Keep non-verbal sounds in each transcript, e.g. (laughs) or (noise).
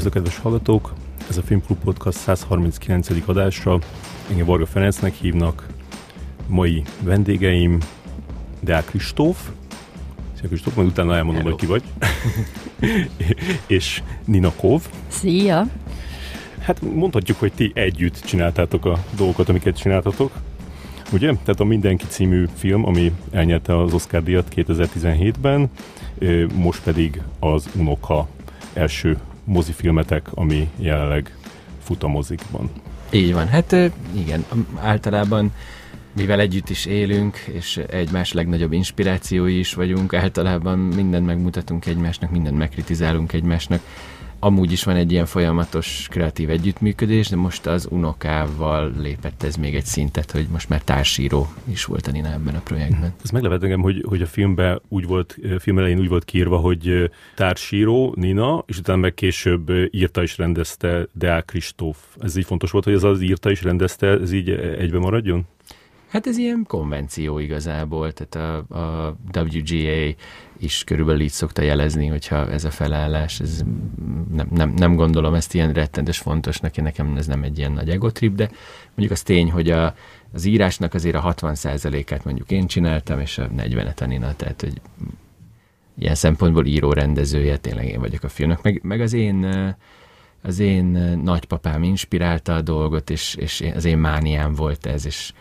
Szervusztok, kedves hallgatók! Ez a Filmklub Podcast 139. adásra. Engem Varga Ferencnek hívnak. Mai vendégeim Deák Kristóf. Szia Kristóf, majd utána elmondom, Hello. hogy ki vagy. (laughs) és Nina Kov. Szia! Hát mondhatjuk, hogy ti együtt csináltátok a dolgokat, amiket csináltatok. Ugye? Tehát a Mindenki című film, ami elnyerte az Oscar díjat 2017-ben, most pedig az Unoka első mozifilmetek, ami jelenleg fut a mozikban. Így van. Hát igen, általában mivel együtt is élünk, és egymás legnagyobb inspirációi is vagyunk, általában mindent megmutatunk egymásnak, mindent megkritizálunk egymásnak, amúgy is van egy ilyen folyamatos kreatív együttműködés, de most az unokával lépett ez még egy szintet, hogy most már társíró is volt a Nina ebben a projektben. Ez meglepett engem, hogy, hogy a filmben úgy volt, film elején úgy volt kiírva, hogy társíró Nina, és utána meg később írta és rendezte Deák Kristóf. Ez így fontos volt, hogy ez az írta és rendezte, ez így egybe maradjon? Hát ez ilyen konvenció igazából, tehát a, a WGA is körülbelül így szokta jelezni, hogyha ez a felállás, ez nem, nem, nem gondolom ezt ilyen rettenetes fontosnak, nekem ez nem egy ilyen nagy egotrip, de mondjuk az tény, hogy a, az írásnak azért a 60%-át mondjuk én csináltam, és a 40-et a Nina, tehát hogy ilyen szempontból író rendezője tényleg én vagyok a filmnek, meg, meg az én az én nagypapám inspirálta a dolgot, és, és az én mániám volt ez, és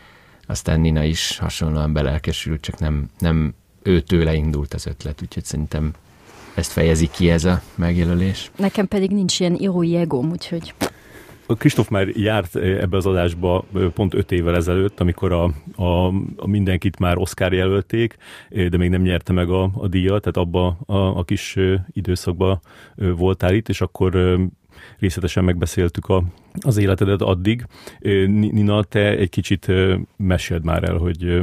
aztán Nina is hasonlóan belelkesült, csak nem, nem ő tőle indult az ötlet, úgyhogy szerintem ezt fejezi ki ez a megjelölés. Nekem pedig nincs ilyen írói egóm, úgyhogy... Kristóf már járt eh, ebbe az adásba eh, pont öt évvel ezelőtt, amikor a, a, a mindenkit már Oscar jelölték, eh, de még nem nyerte meg a, a díjat, tehát abba a, a kis időszakban voltál itt, és akkor részletesen megbeszéltük a, az életedet addig. Nina, te egy kicsit meséld már el, hogy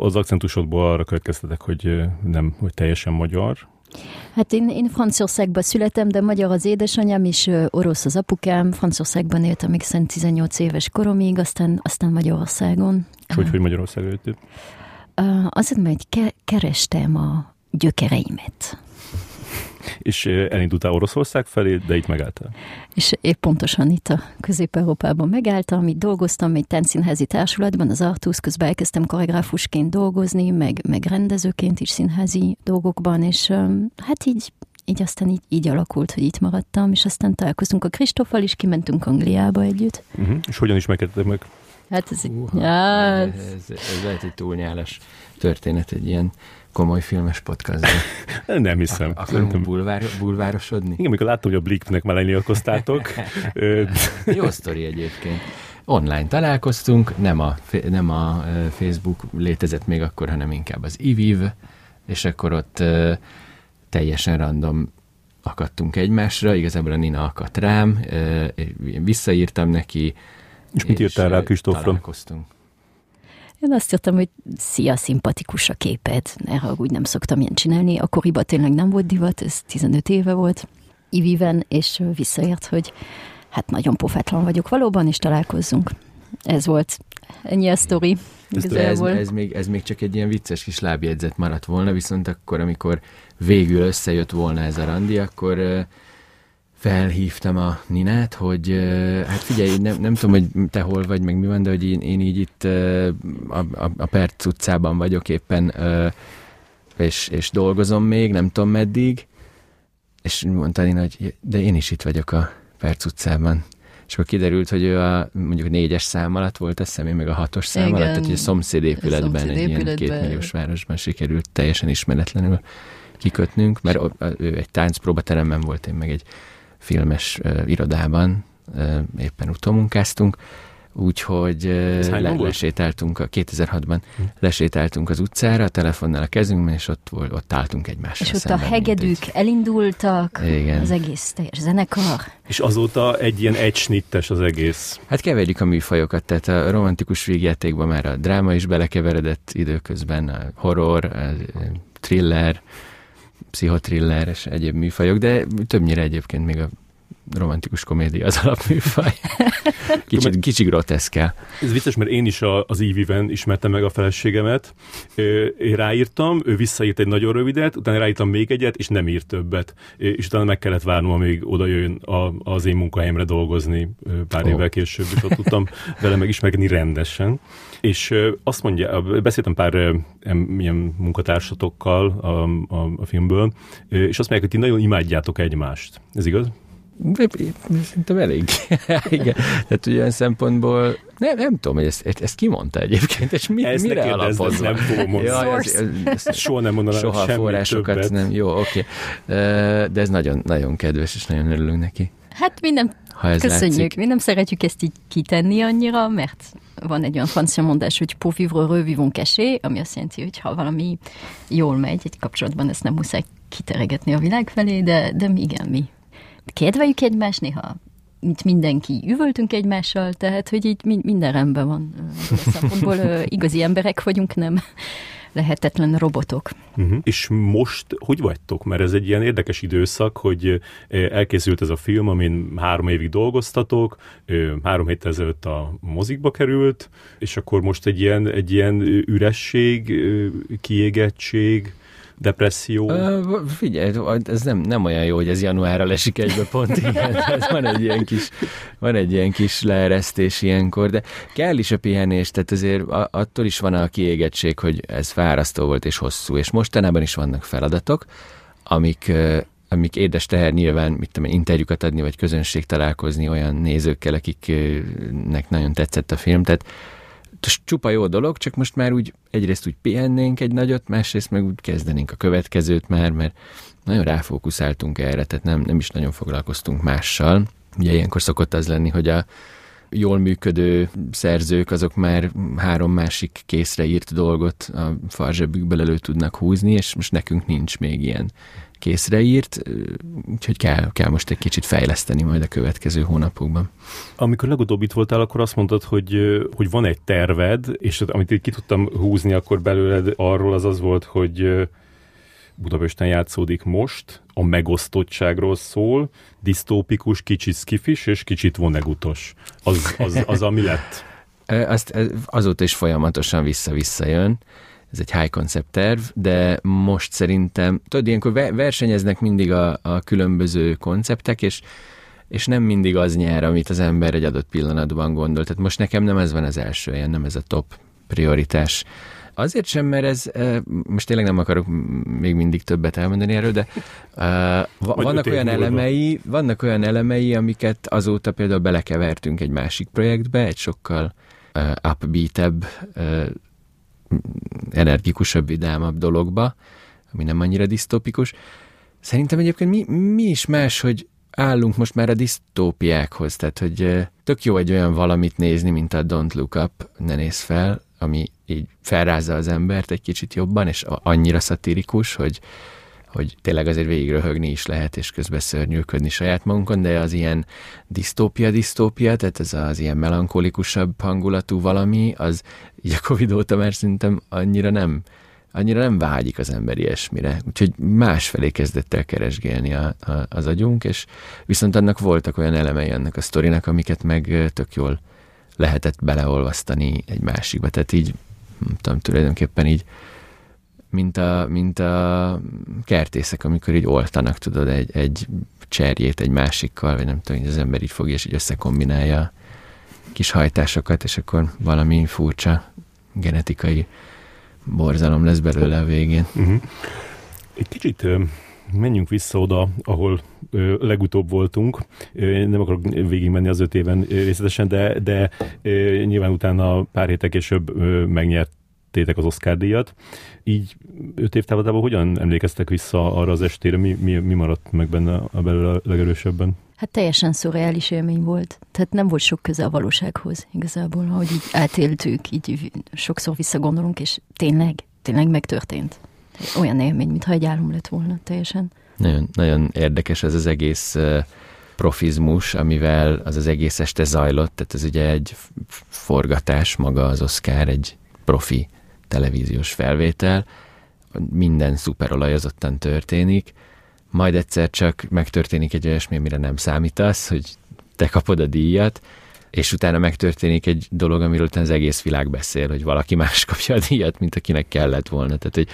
az akcentusodból arra következtetek, hogy nem, hogy teljesen magyar. Hát én, én Franciaországban születem, de magyar az édesanyám, és orosz az apukám. Franciaországban éltem még szerint 18 éves koromig, aztán, aztán Magyarországon. És hogy, hogy Magyarországon jöttél? Azért, mert ke- kerestem a gyökereimet és elindultál Oroszország felé, de itt megálltál. És épp pontosan itt a Közép-Európában megálltam, itt dolgoztam egy táncszínházi társulatban, az Artus, közben elkezdtem koreográfusként dolgozni, meg, meg rendezőként is színházi dolgokban, és hát így így aztán így, így alakult, hogy itt maradtam, és aztán találkoztunk a Kristoffal, és kimentünk Angliába együtt. Uh-huh. És hogyan ismerkedtetek meg? Hát ez, uh, ja, ez, ez, ez lehet egy túlnyálas történet, egy ilyen komoly filmes podcast. (laughs) Nem hiszem. Ak- akarunk bulvár, bulvárosodni? Igen, amikor láttam, hogy a Blicknek már lenyilatkoztátok. (laughs) Jó sztori egyébként. Online találkoztunk, nem a, nem a Facebook létezett még akkor, hanem inkább az IVIV, és akkor ott teljesen random akadtunk egymásra, igazából a Nina akadt rám, visszaírtam neki, és, és mit írtál rá Kristófra? Találkoztunk. Én azt írtam, hogy szia, szimpatikus a képed. Erre úgy nem szoktam ilyen csinálni. Akkoriban tényleg nem volt divat, ez 15 éve volt. Iviven, és visszaért, hogy hát nagyon pofátlan vagyok valóban, és találkozzunk. Ez volt ennyi a sztori. Ez, ez, ez, még, ez még csak egy ilyen vicces kis lábjegyzet maradt volna, viszont akkor, amikor végül összejött volna ez a randi, akkor felhívtam a Ninát, hogy hát figyelj, nem, nem tudom, hogy te hol vagy, meg mi van, de hogy én, én így itt a, a, a Perc utcában vagyok éppen, és, és dolgozom még, nem tudom meddig, és mondta Nina, hogy de én is itt vagyok a Perc utcában. És akkor kiderült, hogy ő a mondjuk négyes szám alatt volt, azt hiszem, én meg a hatos szám Igen, alatt, tehát hogy a szomszéd épületben, a szomszéd egy épületben. ilyen kétmilliós városban sikerült teljesen ismeretlenül kikötnünk, mert ő egy táncpróbateremben volt, én meg egy filmes uh, irodában uh, éppen utómunkáztunk, úgyhogy uh, le, lesétáltunk a 2006-ban, hm. lesétáltunk az utcára, a telefonnal a kezünkben, és ott, volt, ott álltunk egymással És ott szemben, a hegedűk egy... elindultak, Igen. az egész teljes zenekar. És azóta egy ilyen egysnittes az egész. Hát keverjük a műfajokat, tehát a romantikus végjátékban már a dráma is belekeveredett időközben, a horror, a thriller, pszichotriller és egyéb műfajok, de többnyire egyébként még a romantikus komédia az (laughs) alapműfaj. Kicsit, kicsi groteszke. Ez vicces, mert én is a, az Eevee-ben ismertem meg a feleségemet. Én ráírtam, ő visszaírt egy nagyon rövidet, utána ráírtam még egyet, és nem írt többet. És utána meg kellett várnom, amíg oda jön a, az én munkahelyemre dolgozni pár oh. évvel később, és ott tudtam vele megismerkedni rendesen. És azt mondja, beszéltem pár ilyen munkatársatokkal a, a, a filmből, és azt mondják, hogy ti nagyon imádjátok egymást. Ez igaz? Szerintem elég. (laughs) Igen. Tehát olyan szempontból nem, nem tudom, hogy ezt, ezt kimondta egyébként, és mi, ezt mire alapozva? nem fogom. Ja, ez, ez, ez, soha nem mondanám Soha semmi forrásokat többet. nem. Jó, oké. Okay. De ez nagyon, nagyon kedves, és nagyon örülünk neki. Hát mi nem ha ez köszönjük. Látszik. Mi nem szeretjük ezt így kitenni annyira, mert van egy olyan francia mondás, hogy pour vivre heureux, vivons caché, ami azt jelenti, hogy ha valami jól megy egy kapcsolatban, ezt nem muszáj kiteregetni a világ felé, de, de igen, mi kedveljük egymást, néha mint mindenki üvöltünk egymással, tehát hogy így minden rendben van. Szempontból (laughs) igazi emberek vagyunk, nem lehetetlen robotok. Uh-huh. És most hogy vagytok? Mert ez egy ilyen érdekes időszak, hogy elkészült ez a film, amin három évig dolgoztatok, három héttel ezelőtt a mozikba került, és akkor most egy ilyen, egy ilyen üresség, kiégettség, depresszió? Uh, figyelj, ez nem, nem olyan jó, hogy ez januárra lesik egybe pont, igen. (laughs) Ez van egy ilyen kis, van egy ilyen kis leeresztés ilyenkor, de kell is a pihenés, tehát azért attól is van a kiégettség, hogy ez fárasztó volt és hosszú, és mostanában is vannak feladatok, amik amik édes teher nyilván, mit tudom, interjúkat adni, vagy közönség találkozni olyan nézőkkel, akiknek nagyon tetszett a film, tehát csupa jó dolog, csak most már úgy egyrészt úgy pihennénk egy nagyot, másrészt meg úgy kezdenénk a következőt már, mert nagyon ráfókuszáltunk erre, tehát nem, nem is nagyon foglalkoztunk mással. Ugye ilyenkor szokott az lenni, hogy a jól működő szerzők azok már három másik készre írt dolgot a farzsebükből elő tudnak húzni, és most nekünk nincs még ilyen készre írt, úgyhogy kell, kell most egy kicsit fejleszteni majd a következő hónapokban. Amikor legutóbb itt voltál, akkor azt mondtad, hogy, hogy van egy terved, és amit itt ki tudtam húzni akkor belőled arról, az az volt, hogy Budapesten játszódik most, a megosztottságról szól, disztópikus, kicsit skifis és kicsit vonegutos. Az, az, az ami lett? (laughs) Azt, azóta is folyamatosan vissza-vissza jön ez egy high concept terv, de most szerintem, tudod, ilyenkor versenyeznek mindig a, a különböző konceptek, és és nem mindig az nyer, amit az ember egy adott pillanatban gondol. Tehát most nekem nem ez van az első ilyen, nem ez a top prioritás. Azért sem, mert ez, most tényleg nem akarok még mindig többet elmondani erről, de uh, vannak olyan elemei, vannak olyan elemei, amiket azóta például belekevertünk egy másik projektbe, egy sokkal uh, upbeatebb uh, energikusabb, vidámabb dologba, ami nem annyira disztópikus. Szerintem egyébként mi, mi is más, hogy állunk most már a disztópiákhoz, tehát hogy tök jó egy olyan valamit nézni, mint a Don't Look Up, ne néz fel, ami így felrázza az embert egy kicsit jobban, és annyira szatirikus, hogy, hogy tényleg azért végig röhögni is lehet, és közben szörnyűködni saját magunkon, de az ilyen disztópia, disztópia, tehát ez az ilyen melankolikusabb hangulatú valami, az így a Covid óta már szerintem annyira nem, annyira nem vágyik az ember ilyesmire. Úgyhogy másfelé kezdett el keresgélni a, a, az agyunk, és viszont annak voltak olyan elemei ennek a sztorinak, amiket meg tök jól lehetett beleolvasztani egy másikba. Tehát így, nem tudom, tulajdonképpen így mint a, mint a kertészek, amikor így oltanak, tudod, egy, egy cserjét egy másikkal, vagy nem tudom, hogy az ember így fogja, és így összekombinálja kis hajtásokat, és akkor valami furcsa genetikai borzalom lesz belőle a végén. Uh-huh. Egy kicsit menjünk vissza oda, ahol ö, legutóbb voltunk. Ö, nem akarok végigmenni az öt éven részletesen, de, de ö, nyilván utána pár hétek később ö, megnyert tétek az Oscar díjat. Így öt év távlatában hogyan emlékeztek vissza arra az estére? Mi, mi, mi maradt meg benne a belőle a legerősebben? Hát teljesen szurreális élmény volt. Tehát nem volt sok köze a valósághoz igazából, ahogy így átéltük, így sokszor visszagondolunk, és tényleg, tényleg megtörtént. Olyan élmény, mintha egy álom lett volna teljesen. Nagyon, nagyon érdekes ez az egész profizmus, amivel az az egész este zajlott, tehát ez ugye egy forgatás maga az Oscar, egy profi televíziós felvétel, minden szuperolajozottan történik, majd egyszer csak megtörténik egy olyasmi, amire nem számítasz, hogy te kapod a díjat, és utána megtörténik egy dolog, amiről az egész világ beszél, hogy valaki más (laughs) kapja a díjat, mint akinek kellett volna. Tehát, hogy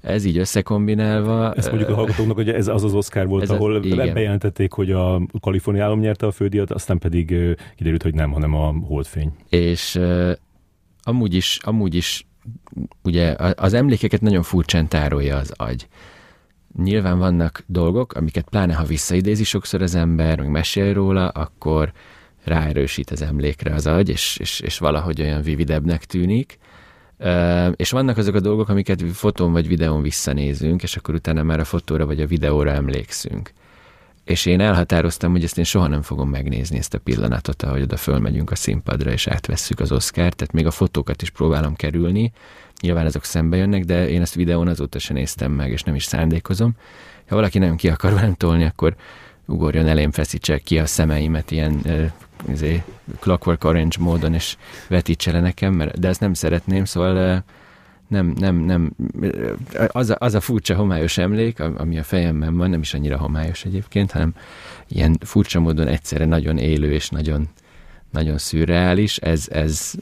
ez így összekombinálva... Ezt mondjuk a hallgatóknak, hogy ez az az Oscar volt, ez ahol az, bejelentették, hogy a Kalifornia állam nyerte a fődíjat, aztán pedig kiderült, hogy nem, hanem a holdfény. És uh, amúgy is, amúgy is ugye az emlékeket nagyon furcsán tárolja az agy. Nyilván vannak dolgok, amiket pláne ha visszaidézi sokszor az ember, meg mesél róla, akkor ráerősít az emlékre az agy, és, és, és valahogy olyan vividebbnek tűnik. És vannak azok a dolgok, amiket fotón vagy videón visszanézünk, és akkor utána már a fotóra vagy a videóra emlékszünk. És én elhatároztam, hogy ezt én soha nem fogom megnézni, ezt a pillanatot, ahogy oda fölmegyünk a színpadra, és átvesszük az Oscar, tehát még a fotókat is próbálom kerülni. Nyilván azok szembe jönnek, de én ezt videón azóta sem néztem meg, és nem is szándékozom. Ha valaki nem ki akar velem tolni, akkor ugorjon elém, feszítsek ki a szemeimet ilyen izé, Clockwork Orange módon, és vetítse le nekem, mert, de ezt nem szeretném, szóval nem, nem, nem, az a, az a furcsa homályos emlék, ami a fejemben van, nem is annyira homályos egyébként, hanem ilyen furcsa módon egyszerre nagyon élő és nagyon, nagyon szürreális, ez, ez,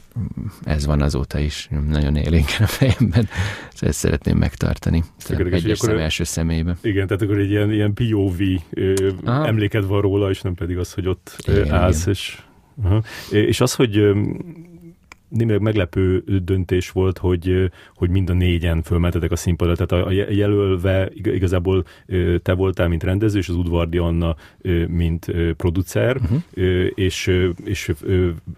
ez van azóta is nagyon élénken a fejemben, szóval ezt szeretném megtartani. Egyes szem első személyben. Igen, tehát akkor egy ilyen, ilyen POV ö, emléked van róla, és nem pedig az, hogy ott igen, állsz, igen. és Aha. És az, hogy némileg meglepő döntés volt, hogy, hogy mind a négyen fölmentetek a színpadra, tehát a jelölve igazából te voltál, mint rendező, és az Udvardi Anna, mint producer, uh-huh. és, és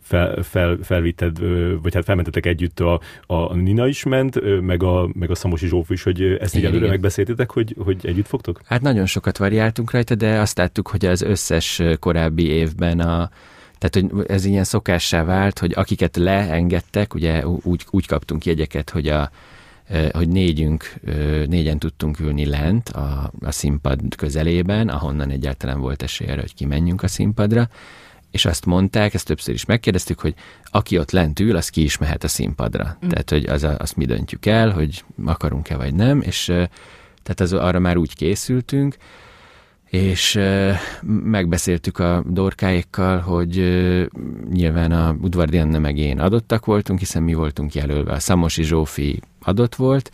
fel, fel, felvitted, vagy hát felmentetek együtt a, a Nina is ment, meg a, meg a Szamosi Zsóf is, hogy ezt így előre megbeszéltétek, hogy, hogy együtt fogtok? Hát nagyon sokat variáltunk rajta, de azt láttuk, hogy az összes korábbi évben a tehát, hogy ez ilyen szokássá vált, hogy akiket leengedtek, ugye úgy, úgy kaptunk jegyeket, hogy a, hogy négyünk, négyen tudtunk ülni lent a, a színpad közelében, ahonnan egyáltalán volt esély arra, hogy kimenjünk a színpadra, és azt mondták, ezt többször is megkérdeztük, hogy aki ott lent ül, az ki is mehet a színpadra. Mm. Tehát, hogy az a, azt mi döntjük el, hogy akarunk-e vagy nem, és tehát az, arra már úgy készültünk, és megbeszéltük a dorkáikkal, hogy nyilván a Udvardi Anna meg én adottak voltunk, hiszen mi voltunk jelölve. A Szamosi Zsófi adott volt,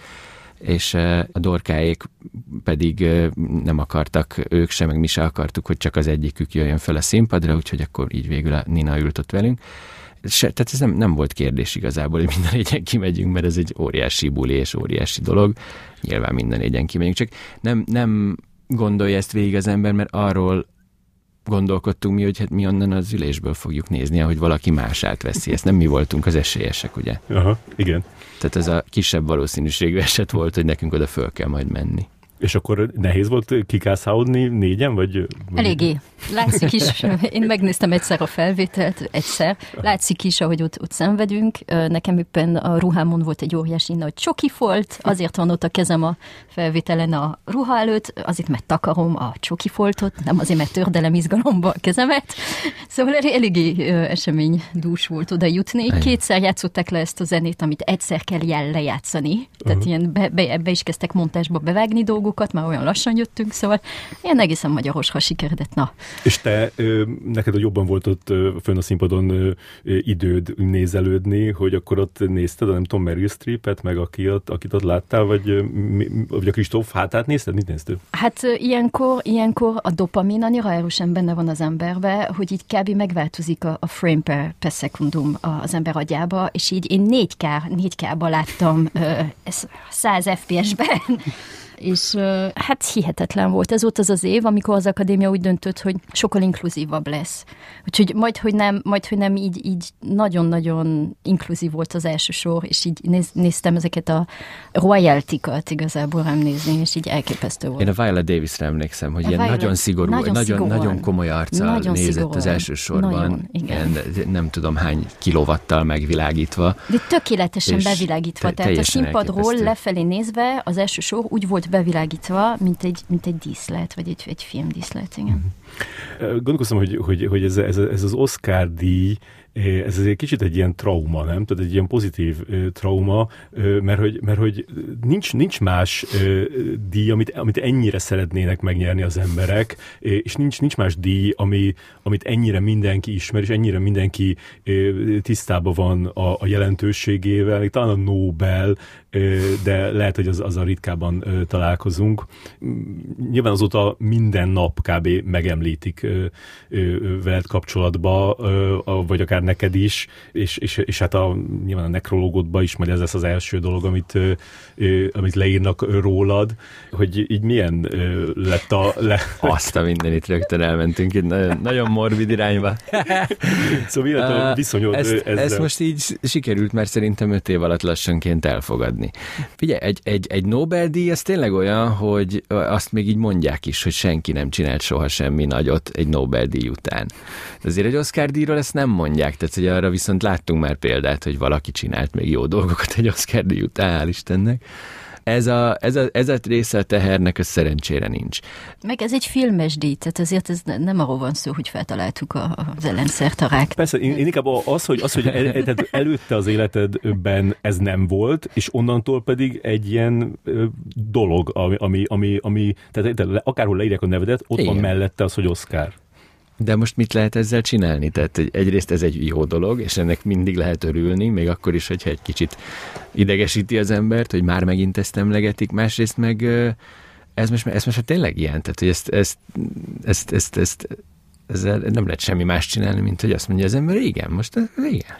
és a dorkáék pedig nem akartak, ők sem, meg mi se akartuk, hogy csak az egyikük jöjjön fel a színpadra, úgyhogy akkor így végül a Nina ült ott velünk. Se, tehát ez nem, nem volt kérdés igazából, hogy minden egyen kimegyünk, mert ez egy óriási buli és óriási dolog. Nyilván minden egyen kimegyünk, csak nem, nem gondolja ezt végig az ember, mert arról gondolkodtunk mi, hogy hát mi onnan az ülésből fogjuk nézni, hogy valaki más átveszi. Ezt nem mi voltunk az esélyesek, ugye? Aha, igen. Tehát ez a kisebb valószínűségű eset volt, hogy nekünk oda föl kell majd menni. És akkor nehéz volt kikászálódni négyen, vagy, vagy... Eléggé. Látszik is, (laughs) én megnéztem egyszer a felvételt, egyszer. Látszik is, ahogy ott, ott szenvedünk. Nekem éppen a ruhámon volt egy óriási nagy csoki folt, azért van ott a kezem a felvételen a ruha előtt, azért mert takarom a csoki foltot, nem azért mert tördelem izgalomba a kezemet. Szóval eléggé esemény dús volt oda jutni. Kétszer játszották le ezt a zenét, amit egyszer kell jel lejátszani. Tehát uh-huh. ilyen be, be, be is kezdtek montásba bevágni dolgokat, dolgokat, már olyan lassan jöttünk, szóval ilyen egészen magyaros, ha sikeredett, na. És te, neked a jobban volt ott fönn a színpadon időd nézelődni, hogy akkor ott nézted, nem tudom, Meryl Streepet, meg aki ott, akit ott láttál, vagy, vagy a Kristóf hátát nézted? Mit néztél? Hát ilyenkor, ilyenkor a dopamin annyira erősen benne van az emberbe, hogy így kb. megváltozik a, a frame per, per szekundum az ember agyába, és így én 4K, 4K-ba láttam 100 FPS-ben és hát hihetetlen volt. Ez volt az az év, amikor az akadémia úgy döntött, hogy sokkal inkluzívabb lesz. Úgyhogy majd, hogy nem, majd, hogy nem így, így nagyon-nagyon inkluzív volt az első sor, és így néz, néztem ezeket a royalty-kat igazából rám nézni, és így elképesztő volt. Én a Viola Davis-re emlékszem, hogy a ilyen Violet, nagyon szigorú, nagyon, nagyon, szigorúan, nagyon komoly arccal nagyon nézett szigorúan, az első sorban, nagyon, igen. Ilyen, nem tudom hány kilovattal megvilágítva. De tökéletesen bevilágítva, te, tehát a színpadról lefelé nézve az első sor úgy volt bevilágítva, mint egy, mint egy díszlet, vagy egy, egy filmdíszlet, igen. Mm-hmm. Gondolkoztam, hogy, hogy, hogy ez, ez, ez az Oscar díj, ez azért kicsit egy ilyen trauma, nem? Tehát egy ilyen pozitív trauma, mert hogy, mert hogy nincs, nincs más díj, amit, amit ennyire szeretnének megnyerni az emberek, és nincs, nincs más díj, ami, amit ennyire mindenki ismer, és ennyire mindenki tisztában van a, a jelentőségével, talán a Nobel, de lehet, hogy az, az a ritkában találkozunk. Nyilván azóta minden nap kb. megemlítik veled kapcsolatba, vagy akár neked is, és, és, és hát a, nyilván a nekrológodban is majd ez lesz az első dolog, amit, amit leírnak rólad, hogy így milyen lett a... Le... (laughs) Azt a mindenit rögtön elmentünk itt nagyon, nagyon morbid irányba. (laughs) szóval mi a viszonyod ezt, ezzel? ezt most így sikerült, mert szerintem öt év alatt lassanként elfogadni. Figyelj, egy, egy, egy Nobel-díj, ez tényleg olyan, hogy azt még így mondják is, hogy senki nem csinált soha semmi nagyot egy Nobel-díj után. De azért egy Oscar-díjról ezt nem mondják, tehát hogy arra viszont láttunk már példát, hogy valaki csinált még jó dolgokat egy Oscar-díj után, hál' Istennek ez a, ez a, ez a része a tehernek, ez szerencsére nincs. Meg ez egy filmes díj, tehát azért ez nem arról van szó, hogy feltaláltuk a, az ellenszertarák. Persze, én, én inkább az, hogy, az, hogy el, tehát előtte az életedben ez nem volt, és onnantól pedig egy ilyen dolog, ami, ami, ami, ami tehát akárhol leírják a nevedet, ott Igen. van mellette az, hogy Oscar. De most mit lehet ezzel csinálni? Tehát egyrészt ez egy jó dolog, és ennek mindig lehet örülni, még akkor is, hogyha egy kicsit idegesíti az embert, hogy már megint ezt emlegetik, másrészt meg ez most, ez most tényleg ilyen, tehát hogy ezt, ezt, ezt, ezt, ezt ezzel nem lehet semmi más csinálni, mint hogy azt mondja az ember, igen, most igen,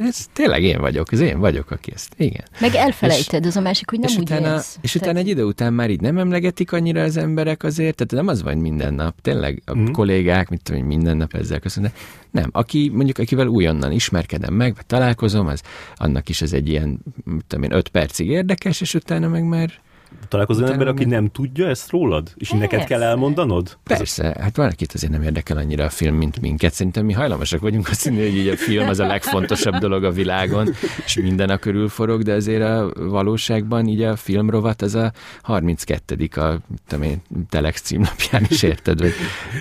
ez tényleg én vagyok, ez én vagyok, aki ezt, igen. Meg elfelejted, és, az a másik, hogy nem és úgy utána. És utána egy idő után már így nem emlegetik annyira az emberek azért, tehát nem az van minden nap, tényleg a mm. kollégák, mit tudom, minden nap ezzel köszönnek. Nem, aki mondjuk, akivel újonnan ismerkedem meg, vagy találkozom, az annak is ez egy ilyen, tudom én, öt percig érdekes, és utána meg már Találkozol ember, aki nem tudja ezt rólad? És Persze. neked kell elmondanod? Persze, hát van, akit azért nem érdekel annyira a film, mint minket. Szerintem mi hajlamosak vagyunk azt mondani, hogy így a film az a legfontosabb dolog a világon, és minden a körül forog, de azért a valóságban így a filmrovat az a 32 a tudom én, Telex címnapján is érted, vagy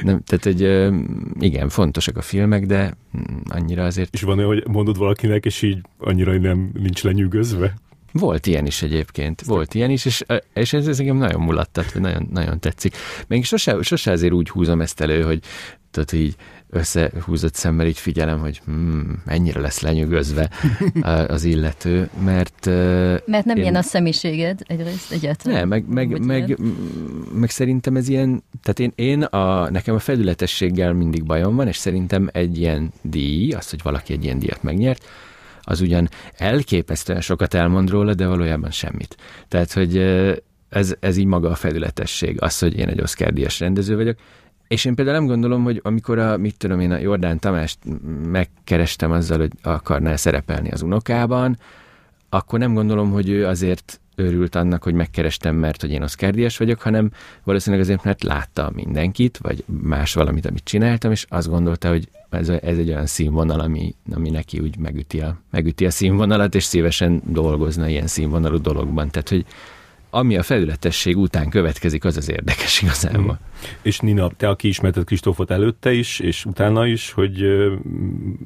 nem, tehát egy, igen, fontosak a filmek, de annyira azért... És van olyan, hogy mondod valakinek, és így annyira nem nincs lenyűgözve? Volt ilyen is egyébként, volt ilyen is, és, és ez, ez engem nagyon mulattat, nagyon, nagyon tetszik. Még sose, sose azért úgy húzom ezt elő, hogy tudod, így összehúzott szemmel így figyelem, hogy hmm, mennyire lesz lenyűgözve (laughs) az illető, mert... Mert nem én... ilyen a személyiséged egyrészt egyáltalán. Nem, meg, meg, meg, meg, szerintem ez ilyen, tehát én, én a, nekem a felületességgel mindig bajom van, és szerintem egy ilyen díj, az, hogy valaki egy ilyen díjat megnyert, az ugyan elképesztően sokat elmond róla, de valójában semmit. Tehát, hogy ez, ez így maga a felületesség, az, hogy én egy Oscar díjas rendező vagyok, és én például nem gondolom, hogy amikor a, mit tudom én, a Jordán Tamást megkerestem azzal, hogy akarná szerepelni az unokában, akkor nem gondolom, hogy ő azért örült annak, hogy megkerestem, mert hogy én Oscar vagyok, hanem valószínűleg azért, mert látta mindenkit, vagy más valamit, amit csináltam, és azt gondolta, hogy ez, ez egy olyan színvonal, ami, ami neki úgy megüti a, megüti a színvonalat, és szívesen dolgozna ilyen színvonalú dologban. Tehát, hogy ami a felületesség után következik, az az érdekes igazából. Mm. És Nina, te, aki ismerted Kristófot előtte is, és utána is, hogy,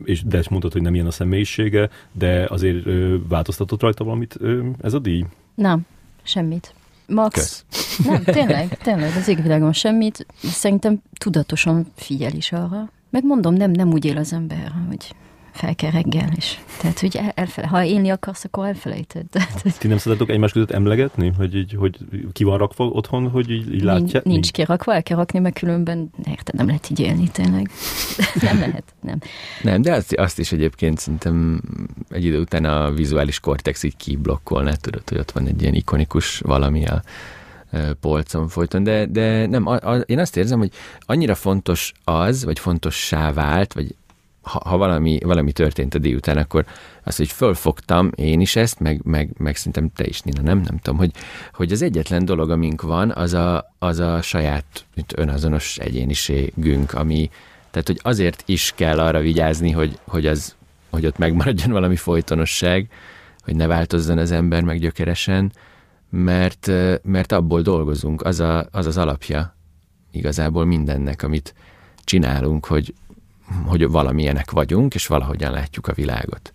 és de ezt mondtad, hogy nem ilyen a személyisége, de azért változtatott rajta valamit ez a díj? Nem, semmit. Max, Kösz. nem, tényleg, tényleg, az égvilágon semmit. Szerintem tudatosan figyel is arra. Megmondom, nem, nem úgy él az ember, hogy fel kell reggel, és tehát, hogy elfele, ha élni akarsz, akkor elfelejted. Ti nem szeretok egymás között emlegetni, hogy, így, hogy ki van rakva otthon, hogy így, így látja? Nincs, nincs kirakva, el kell rakni, mert különben érted, nem lehet így élni tényleg. (laughs) nem lehet, nem. Nem, de azt, azt is egyébként szerintem egy idő után a vizuális kortex így kiblokkolná, tudod, hogy ott van egy ilyen ikonikus valami a polcon folyton, de, de nem, a, a, én azt érzem, hogy annyira fontos az, vagy fontossá vált, vagy ha, ha valami, valami történt a után, akkor azt, hogy fölfogtam én is ezt, meg, meg, meg szerintem te is, Nina, nem? Nem tudom, hogy, hogy az egyetlen dolog, amink van, az a, az a saját önazonos egyéniségünk, ami, tehát, hogy azért is kell arra vigyázni, hogy, hogy, az, hogy ott megmaradjon valami folytonosság, hogy ne változzon az ember meg gyökeresen, mert, mert abból dolgozunk, az, a, az az alapja igazából mindennek, amit csinálunk, hogy, hogy valamilyenek vagyunk, és valahogyan látjuk a világot.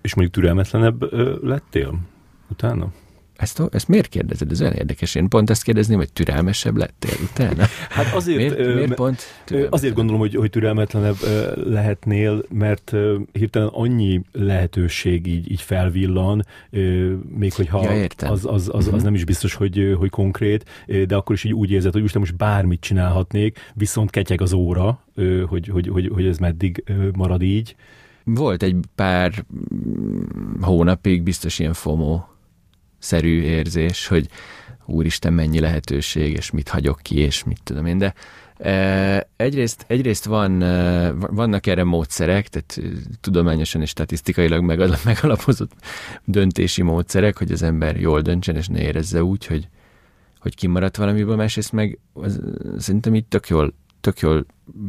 És mondjuk türelmetlenebb lettél utána? Ezt, ezt miért kérdezed? Ez olyan érdekes. Én pont ezt kérdezném, hogy türelmesebb lettél utána. Hát azért, miért, ö, miért pont azért gondolom, hogy, hogy türelmetlenebb lehetnél, mert hirtelen annyi lehetőség így, így felvillan, még hogyha ja, az, az, az, az uh-huh. nem is biztos, hogy, hogy konkrét, de akkor is így úgy érzed, hogy most, most bármit csinálhatnék, viszont ketyeg az óra, hogy, hogy, hogy, hogy ez meddig marad így. Volt egy pár hónapig biztos ilyen FOMO szerű érzés, hogy úristen, mennyi lehetőség, és mit hagyok ki, és mit tudom én, de e, egyrészt, egyrészt van, e, vannak erre módszerek, tehát tudományosan és statisztikailag (laughs) megalapozott döntési módszerek, hogy az ember jól döntsen, és ne érezze úgy, hogy, hogy kimaradt valamiből, másrészt meg az, szerintem itt tök jól, tök jól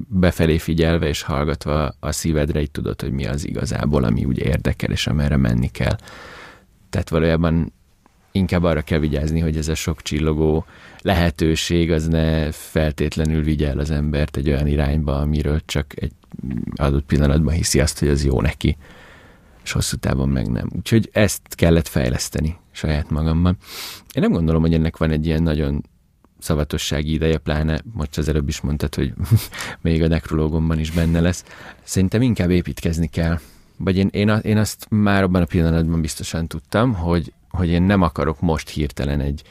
befelé figyelve és hallgatva a szívedre, így tudod, hogy mi az igazából, ami úgy érdekel, és amerre menni kell. Tehát valójában inkább arra kell vigyázni, hogy ez a sok csillogó lehetőség az ne feltétlenül vigyel az embert egy olyan irányba, amiről csak egy adott pillanatban hiszi azt, hogy az jó neki, és hosszú távon meg nem. Úgyhogy ezt kellett fejleszteni saját magamban. Én nem gondolom, hogy ennek van egy ilyen nagyon szavatossági ideje, pláne most az előbb is mondtad, hogy (laughs) még a nekrológomban is benne lesz. Szerintem inkább építkezni kell. Vagy én, én, én azt már abban a pillanatban biztosan tudtam, hogy hogy én nem akarok most hirtelen egy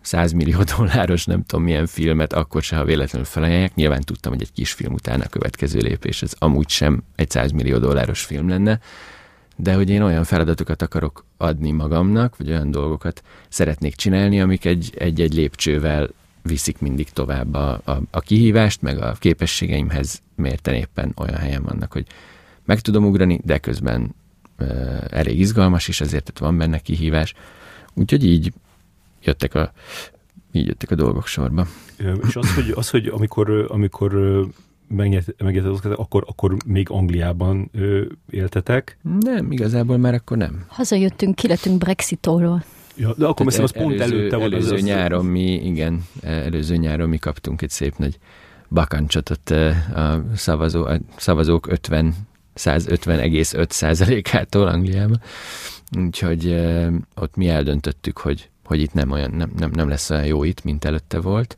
100 millió (laughs) dolláros nem tudom milyen filmet, akkor se, ha véletlenül felajánlják. Nyilván tudtam, hogy egy kis film után a következő lépés ez amúgy sem egy 100 millió dolláros film lenne, de hogy én olyan feladatokat akarok adni magamnak, vagy olyan dolgokat szeretnék csinálni, amik egy-egy lépcsővel viszik mindig tovább a, a, a kihívást, meg a képességeimhez mérten éppen olyan helyen vannak, hogy meg tudom ugrani, de közben elég izgalmas is, ezért ott van benne kihívás. Úgyhogy így jöttek a, így jöttek a dolgok sorba. És az, hogy, az, hogy amikor, amikor megnyerted akkor, akkor még Angliában ö, éltetek? Nem, igazából már akkor nem. Hazajöttünk, kilettünk Brexitolról. Ja, de akkor messze az pont előző, előtte van. Előző az nyáron az... mi, igen, előző nyáron mi kaptunk egy szép nagy bakancsot ott a, szavazó, a szavazók 50 150,5%-ától Angliába. Úgyhogy ott mi eldöntöttük, hogy, hogy itt nem, olyan, nem, nem, nem lesz olyan jó itt, mint előtte volt,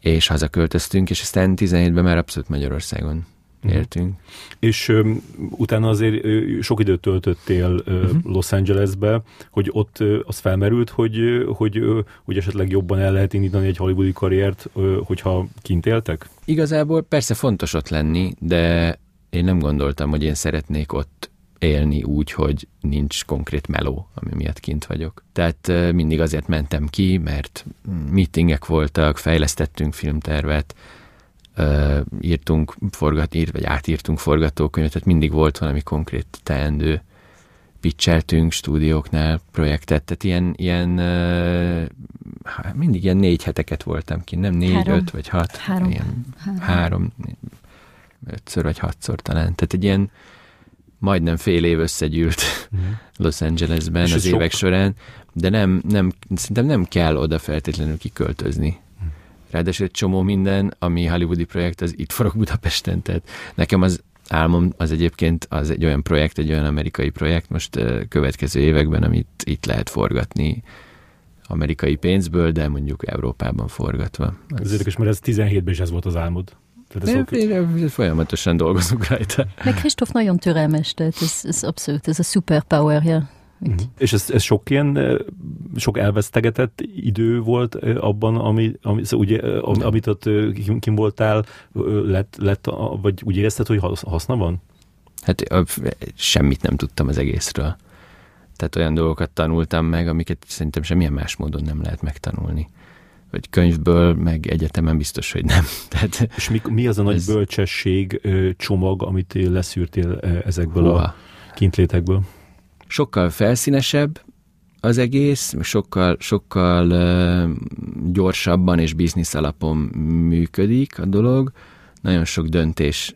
és hazaköltöztünk, és aztán 17-ben már abszolút Magyarországon mhm. éltünk. Uh-huh. És um, utána azért uh, sok időt töltöttél uh, uh-huh. Los Angelesbe, hogy ott uh, az felmerült, hogy, uh, hogy, uh, hogy esetleg jobban el lehet indítani egy hollywoodi karriert, uh, hogyha kint éltek? Igazából persze fontos ott lenni, de én nem gondoltam, hogy én szeretnék ott élni úgy, hogy nincs konkrét meló, ami miatt kint vagyok. Tehát mindig azért mentem ki, mert meetingek voltak, fejlesztettünk filmtervet, írtunk forgat, írt, vagy átírtunk forgatókönyvet, tehát mindig volt valami konkrét teendő. Pitcheltünk stúdióknál projektet, tehát ilyen, ilyen mindig ilyen négy heteket voltam ki, nem négy, három. öt vagy hat. Három. Ilyen, három. három ötször vagy hatszor talán. Tehát egy ilyen majdnem fél év összegyűlt mm. (laughs) Los Angelesben És az évek sok... során, de nem, nem, szerintem nem kell oda feltétlenül kiköltözni. Mm. Ráadásul egy csomó minden, ami hollywoodi projekt, az itt forog Budapesten, tehát nekem az álmom az egyébként az egy olyan projekt, egy olyan amerikai projekt most következő években, amit itt lehet forgatni amerikai pénzből, de mondjuk Európában forgatva. Az... Ez érdekes, mert ez 17-ben is ez volt az álmod. Tehát ez. Folyamatosan dolgozunk rajta. Meg Kristóf nagyon türelmes, tehát ez, ez abszolút, ez a superpowerja. Mm. És ez, ez sok ilyen, sok elvesztegetett idő volt abban, ami, ami szóval ugye, amit ott kim voltál, lett, lett, vagy úgy érezted, hogy haszna van? Hát semmit nem tudtam az egészről. Tehát olyan dolgokat tanultam meg, amiket szerintem semmilyen más módon nem lehet megtanulni vagy könyvből, meg egyetemen biztos, hogy nem. (laughs) Tehát És mi, mi az a nagy ez... bölcsesség csomag, amit leszűrtél ezekből Hova? a kintlétekből? Sokkal felszínesebb az egész, sokkal, sokkal gyorsabban és biznisz alapon működik a dolog. Nagyon sok döntés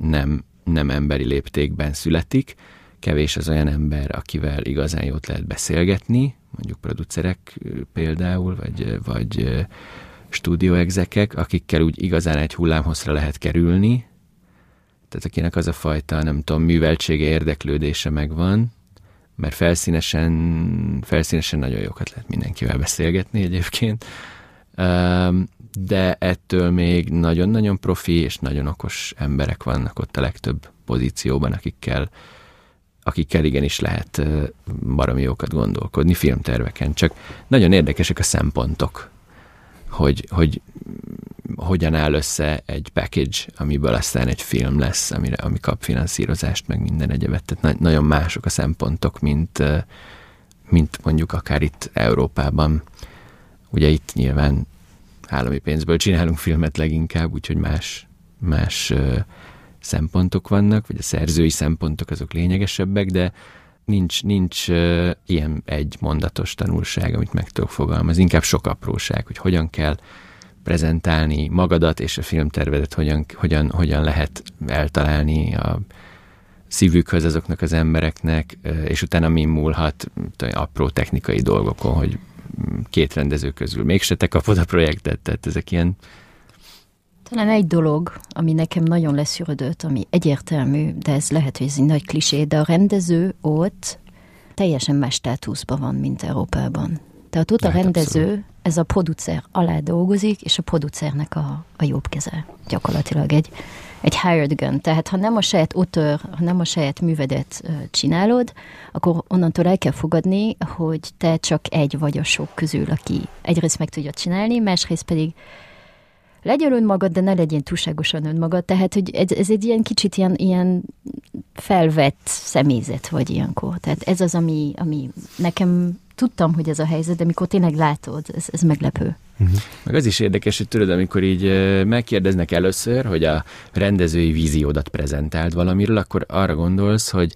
nem, nem emberi léptékben születik. Kevés az olyan ember, akivel igazán jót lehet beszélgetni, mondjuk producerek például, vagy, vagy stúdióegzekek, akikkel úgy igazán egy hullámhosszra lehet kerülni. tehát akinek az a fajta, nem tudom, műveltsége, érdeklődése megvan, mert felszínesen, felszínesen nagyon jókat lehet mindenkivel beszélgetni egyébként, de ettől még nagyon-nagyon profi és nagyon okos emberek vannak ott a legtöbb pozícióban, akikkel, akikkel igenis lehet baromi jókat gondolkodni filmterveken. Csak nagyon érdekesek a szempontok, hogy, hogy hogyan áll össze egy package, amiből aztán egy film lesz, amire, ami kap finanszírozást, meg minden egyebet. Tehát na- nagyon mások a szempontok, mint, mint mondjuk akár itt Európában. Ugye itt nyilván állami pénzből csinálunk filmet leginkább, úgyhogy más, más szempontok vannak, vagy a szerzői szempontok azok lényegesebbek, de nincs, nincs uh, ilyen egy mondatos tanulság, amit meg tudok fogalmazni, inkább sok apróság, hogy hogyan kell prezentálni magadat és a filmtervedet, hogyan, hogyan, hogyan lehet eltalálni a szívükhöz azoknak az embereknek, és utána mi múlhat apró technikai dolgokon, hogy két rendező közül mégse te kapod a projektet, tehát ezek ilyen talán egy dolog, ami nekem nagyon leszűrödött, ami egyértelmű, de ez lehet, hogy ez egy nagy klisé, de a rendező ott teljesen más státuszban van, mint Európában. Tehát ott hát, a rendező, abszolút. ez a producer alá dolgozik, és a producernek a, a jobb keze. Gyakorlatilag egy, egy hired gun. Tehát ha nem a saját autor, ha nem a saját művedet csinálod, akkor onnantól el kell fogadni, hogy te csak egy vagy a sok közül, aki egyrészt meg tudja csinálni, másrészt pedig legyél önmagad, de ne legyél túlságosan önmagad. Tehát, hogy ez, ez egy ilyen kicsit ilyen, ilyen felvett személyzet vagy ilyenkor. Tehát ez az, ami, ami nekem tudtam, hogy ez a helyzet, de mikor tényleg látod, ez, ez meglepő. Uh-huh. Meg az is érdekes, hogy tudod, amikor így megkérdeznek először, hogy a rendezői víziódat prezentált valamiről, akkor arra gondolsz, hogy,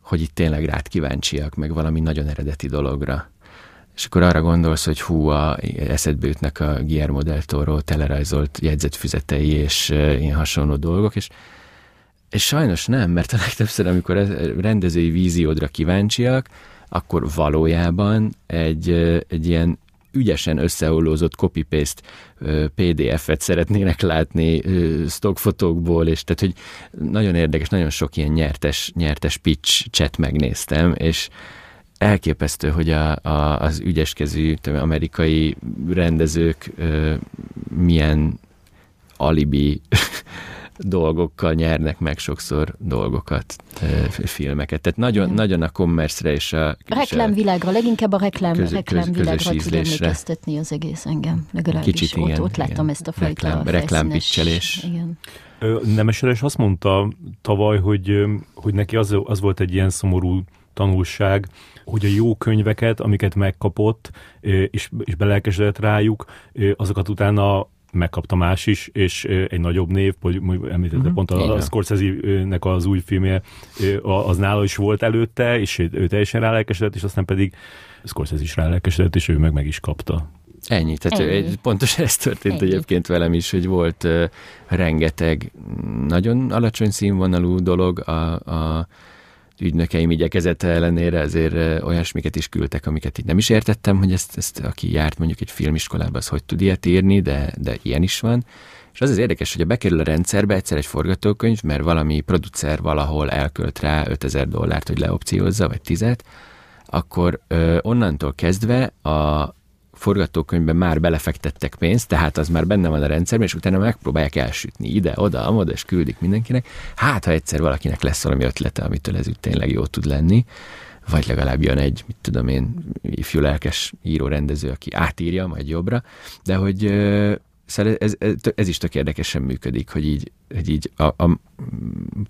hogy itt tényleg rád kíváncsiak, meg valami nagyon eredeti dologra és akkor arra gondolsz, hogy hú, a, eszedbe jutnak a Guillermo del Toro telerajzolt jegyzetfüzetei és ilyen hasonló dolgok, és, és sajnos nem, mert a legtöbbször, amikor rendezői víziódra kíváncsiak, akkor valójában egy, egy ilyen ügyesen összeollózott copy-paste PDF-et szeretnének látni stockfotókból, és tehát, hogy nagyon érdekes, nagyon sok ilyen nyertes, nyertes pitch chat megnéztem, és elképesztő, hogy a, a, az ügyeskezű amerikai rendezők ö, milyen alibi (laughs) dolgokkal nyernek meg sokszor dolgokat, filmeket. Tehát nagyon, nagyon a commerce és a... Reklámvilágra, leginkább a reklám, köz, reklámvilágra tud emlékeztetni az egész engem. Legalábbis Kicsit ott, igen, ott láttam igen. ezt a fajta Reklám, reklámpicselés. Igen. Nemeseres azt mondta tavaly, hogy, hogy neki az, az volt egy ilyen szomorú tanulság, hogy a jó könyveket, amiket megkapott, és, és belelkesedett rájuk, azokat utána megkapta más is, és egy nagyobb név, hogy említette uh-huh. pont a, a Scorsese-nek az új filmje, az nála is volt előtte, és ő teljesen rálelkesedett, és aztán pedig Scorsese is rálelkesedett, és ő meg meg is kapta. Ennyi, tehát Ennyi. pontosan ez történt Ennyi. egyébként velem is, hogy volt uh, rengeteg nagyon alacsony színvonalú dolog a, a ügynökeim igyekezete ellenére ezért olyasmiket is küldtek, amiket így nem is értettem, hogy ezt, ezt aki járt mondjuk egy filmiskolába, az hogy tud ilyet írni, de, de ilyen is van. És az az érdekes, hogy a bekerül a rendszerbe egyszer egy forgatókönyv, mert valami producer valahol elkölt rá 5000 dollárt, hogy leopciózza, vagy tizet, akkor ö, onnantól kezdve a, forgatókönyvben már belefektettek pénzt, tehát az már benne van a rendszerben, és utána megpróbálják elsütni ide, oda, amoda, és küldik mindenkinek. Hát, ha egyszer valakinek lesz valami ötlete, amitől ez úgy tényleg jó tud lenni, vagy legalább jön egy, mit tudom én, ifjú lelkes író-rendező, aki átírja, majd jobbra, de hogy Szóval ez, ez, ez is tök érdekesen működik, hogy így, hogy így a, a,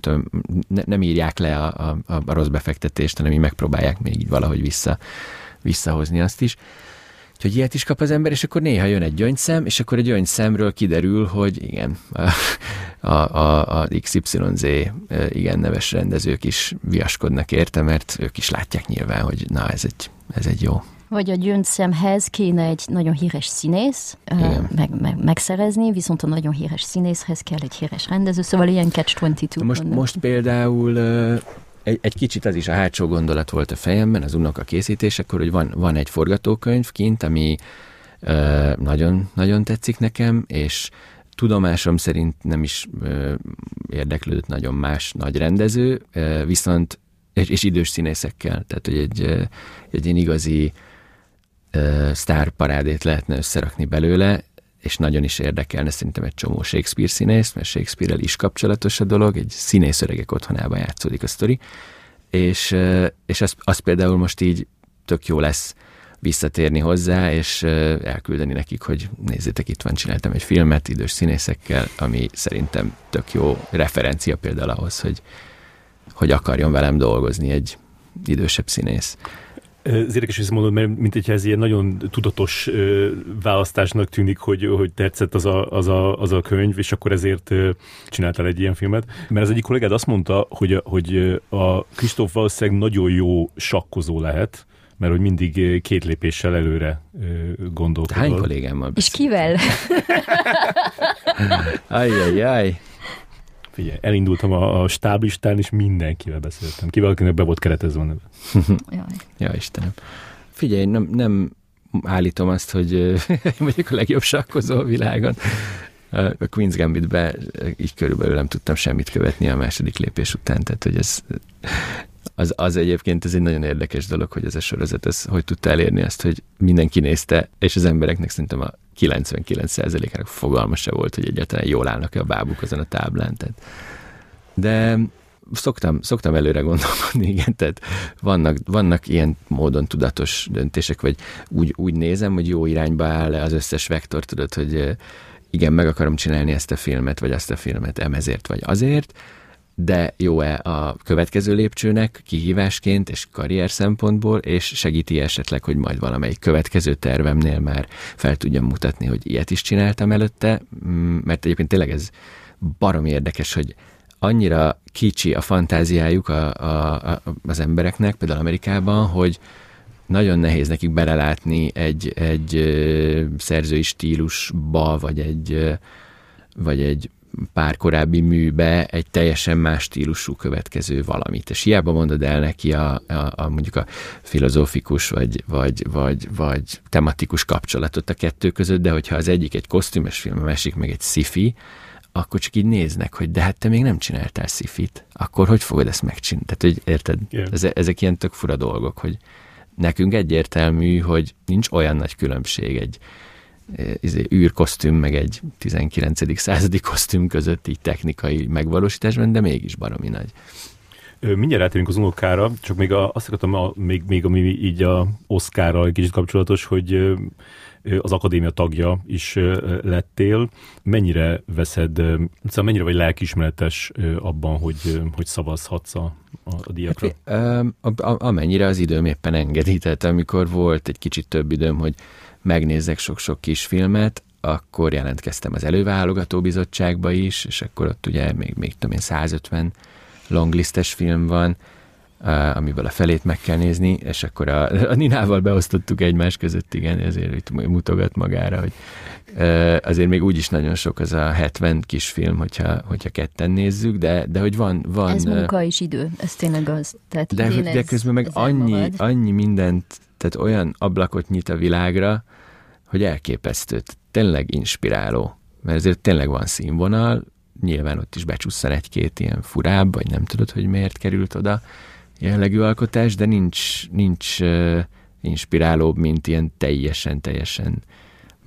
tudom, ne, nem írják le a, a, a rossz befektetést, hanem így megpróbálják még így valahogy vissza, visszahozni azt is. Úgyhogy ilyet is kap az ember, és akkor néha jön egy gyöngyszem, és akkor egy gyöngyszemről kiderül, hogy igen, a, a, a XYZ igen neves rendezők is viaskodnak érte, mert ők is látják nyilván, hogy na, ez egy, ez egy jó vagy a gyöngyszemhez kéne egy nagyon híres színész meg, meg, megszerezni, viszont a nagyon híres színészhez kell egy híres rendező, szóval ilyen catch-22. Most, most például egy, egy kicsit az is a hátsó gondolat volt a fejemben, az unoka készítésekor, hogy van, van egy forgatókönyv kint, ami ö, nagyon, nagyon tetszik nekem, és tudomásom szerint nem is ö, érdeklődött nagyon más nagy rendező, ö, viszont és, és idős színészekkel, tehát hogy egy, egy ilyen igazi ö, sztárparádét lehetne összerakni belőle, és nagyon is érdekelne szerintem egy csomó Shakespeare színész, mert Shakespeare-el is kapcsolatos a dolog, egy színész öregek otthonában játszódik a sztori, és, és az, az például most így tök jó lesz visszatérni hozzá, és elküldeni nekik, hogy nézzétek, itt van, csináltam egy filmet idős színészekkel, ami szerintem tök jó referencia például ahhoz, hogy, hogy akarjon velem dolgozni egy idősebb színész. Ez érdekes, hogy mondod, mert mint hogyha ez ilyen nagyon tudatos ö, választásnak tűnik, hogy, hogy tetszett az a, az, a, az a könyv, és akkor ezért ö, csináltál egy ilyen filmet. Mert az egyik kollégád azt mondta, hogy, hogy a Kristóf valószínűleg nagyon jó sakkozó lehet, mert hogy mindig két lépéssel előre gondolkodol. Hány kollégámmal És kivel? Ajjajjaj. Figyelj, elindultam a, a stáblistán, és mindenkivel beszéltem. Kivel, akinek be volt keretezve a neve. (laughs) Jaj. ja, Istenem. Figyelj, nem, nem állítom azt, hogy (laughs) én vagyok a legjobb sakkozó a világon. A Queen's Gambit-be így körülbelül nem tudtam semmit követni a második lépés után, tehát hogy ez az, az egyébként ez egy nagyon érdekes dolog, hogy ez a sorozat, ez hogy tudta elérni azt, hogy mindenki nézte, és az embereknek szerintem a 99%-ának fogalma se volt, hogy egyáltalán jól állnak-e a bábuk azon a táblán. Tehát. De szoktam, szoktam előre gondolkodni, igen, tehát vannak, vannak ilyen módon tudatos döntések, vagy úgy, úgy nézem, hogy jó irányba áll az összes vektor, tudod, hogy igen, meg akarom csinálni ezt a filmet, vagy azt a filmet, emezért, vagy azért, de jó-e a következő lépcsőnek kihívásként és karrier szempontból, és segíti esetleg, hogy majd valamelyik következő tervemnél már fel tudjam mutatni, hogy ilyet is csináltam előtte, mm, mert egyébként tényleg ez barom érdekes, hogy annyira kicsi a fantáziájuk a, a, a, az embereknek, például Amerikában, hogy nagyon nehéz nekik belelátni egy, egy szerzői stílusba, vagy egy, vagy egy pár korábbi műbe egy teljesen más stílusú következő valamit. És hiába mondod el neki a, a, a mondjuk a filozófikus vagy, vagy, vagy, vagy tematikus kapcsolatot a kettő között, de hogyha az egyik egy kosztümös film, a másik meg egy sci akkor csak így néznek, hogy de hát te még nem csináltál szifit, akkor hogy fogod ezt megcsinálni? Tehát, hogy érted? Yeah. Ezek ilyen tök fura dolgok, hogy nekünk egyértelmű, hogy nincs olyan nagy különbség egy, izé, űrkosztüm, meg egy 19. századi kosztüm között így technikai megvalósításban, de mégis baromi nagy. Mindjárt átérünk az unokára, csak még a, azt akartam, a, még, még ami így a Oscarral egy kicsit kapcsolatos, hogy az akadémia tagja is lettél. Mennyire veszed, szóval mennyire vagy lelkismeretes abban, hogy, hogy szavazhatsz a, a díjakra? Hát, amennyire az időm éppen engedi, tehát amikor volt egy kicsit több időm, hogy megnézzek sok-sok kis filmet, akkor jelentkeztem az előválogató bizottságba is, és akkor ott ugye még, még tudom én 150 longlistes film van, amiből a felét meg kell nézni, és akkor a, a Ninával beosztottuk egymás között, igen, ezért itt mutogat magára, hogy azért még úgyis nagyon sok az a 70 kis film, hogyha, hogyha ketten nézzük, de, de hogy van, van... Ez munka és idő, ez tényleg az. Tehát de, de ez, közben meg annyi, annyi mindent, tehát olyan ablakot nyit a világra, hogy elképesztő, tényleg inspiráló, mert ezért tényleg van színvonal, nyilván ott is becsusszan egy-két ilyen furább, vagy nem tudod, hogy miért került oda jellegű alkotás, de nincs, nincs uh, inspirálóbb, mint ilyen teljesen, teljesen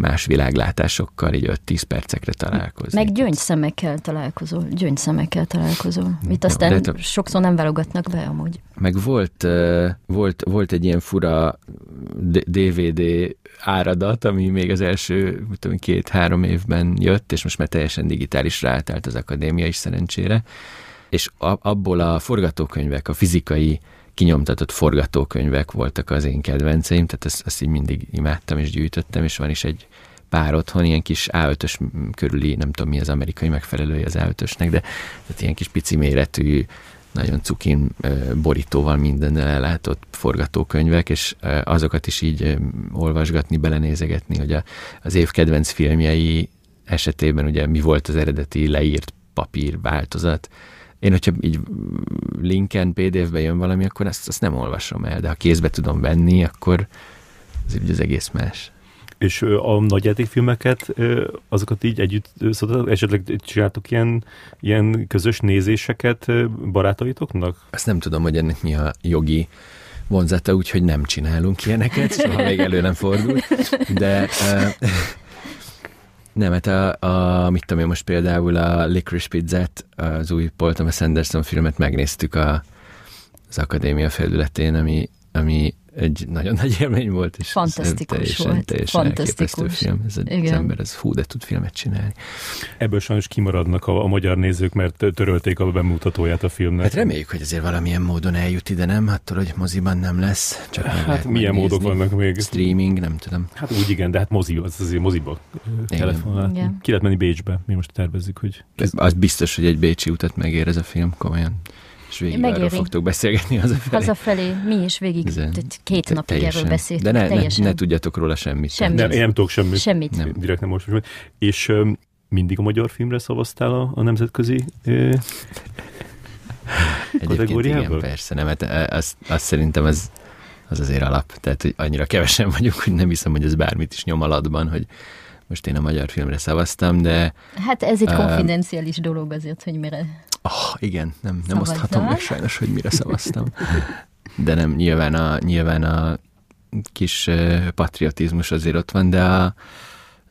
más világlátásokkal így 5-10 percekre találkozni. Meg gyöngyszemekkel találkozol, gyöngyszemekkel találkozol. Mit aztán ja, de sokszor nem válogatnak be amúgy. Meg volt, volt, volt egy ilyen fura DVD áradat, ami még az első tudom, két-három évben jött, és most már teljesen digitálisra átállt az akadémia is szerencsére. És abból a forgatókönyvek, a fizikai kinyomtatott forgatókönyvek voltak az én kedvenceim, tehát ezt, ezt így mindig imádtam és gyűjtöttem, és van is egy pár otthon, ilyen kis A5-ös körüli, nem tudom mi az amerikai megfelelője az A5-ösnek, de tehát ilyen kis pici méretű, nagyon cukin borítóval mindennel ellátott forgatókönyvek, és azokat is így olvasgatni, belenézegetni, hogy a, az év kedvenc filmjei esetében ugye mi volt az eredeti leírt papír változat, én, hogyha így linken, PDF-be jön valami, akkor azt, azt nem olvasom el, de ha kézbe tudom venni, akkor az, az egész más. És a nagyjátékfilmeket, azokat így együtt szóval esetleg csináltok ilyen, ilyen közös nézéseket barátaitoknak? Azt nem tudom, hogy ennek mi a jogi vonzata, úgyhogy nem csinálunk ilyeneket, soha még elő nem fordul, de nem, hát a, a, mit tudom én most például a Licorice Pizzát, az új Paul Thomas Anderson filmet megnéztük a, az akadémia felületén, ami, ami egy nagyon nagy élmény volt, és Fantasztikus teljesen, volt. teljesen Fantasztikus. film. Ez egy, az ember, ez hú, de tud filmet csinálni. Ebből sajnos kimaradnak a, a magyar nézők, mert törölték a bemutatóját a filmnek. Hát reméljük, hogy azért valamilyen módon eljut ide, nem? Attól, hogy moziban nem lesz. Csak hát milyen módok vannak még? Streaming, nem tudom. Hát úgy igen, de hát mozi, az azért moziba telefonál. Igen. Ki lehet menni Bécsbe, mi most tervezzük, hogy... Az biztos, hogy egy bécsi utat megér ez a film, komolyan. És végig Megéri. arról fogtok beszélgetni hazafelé. Hazafelé mi is végig Ez- tehát két napig Teljesen. erről beszéltünk. De ne, ne, teljesen. ne tudjatok róla semmit. Semmit. Nem, én nem tudok semmit. Semmit. Nem. Direkt nem most. És öm, mindig a magyar filmre szavaztál a, a nemzetközi ö, Egyébként kategóriából? igen, persze, nem, hát azt, azt szerintem az, az azért alap. Tehát, hogy annyira kevesen vagyunk, hogy nem hiszem, hogy ez bármit is nyom alatban, hogy most én a magyar filmre szavaztam, de Hát ez egy Ö, konfidenciális dolog azért, hogy mire... oh, igen, nem, nem Szavazzal. oszthatom meg sajnos, hogy mire szavaztam. De nem, nyilván a, nyilván a kis ö, patriotizmus azért ott van, de a,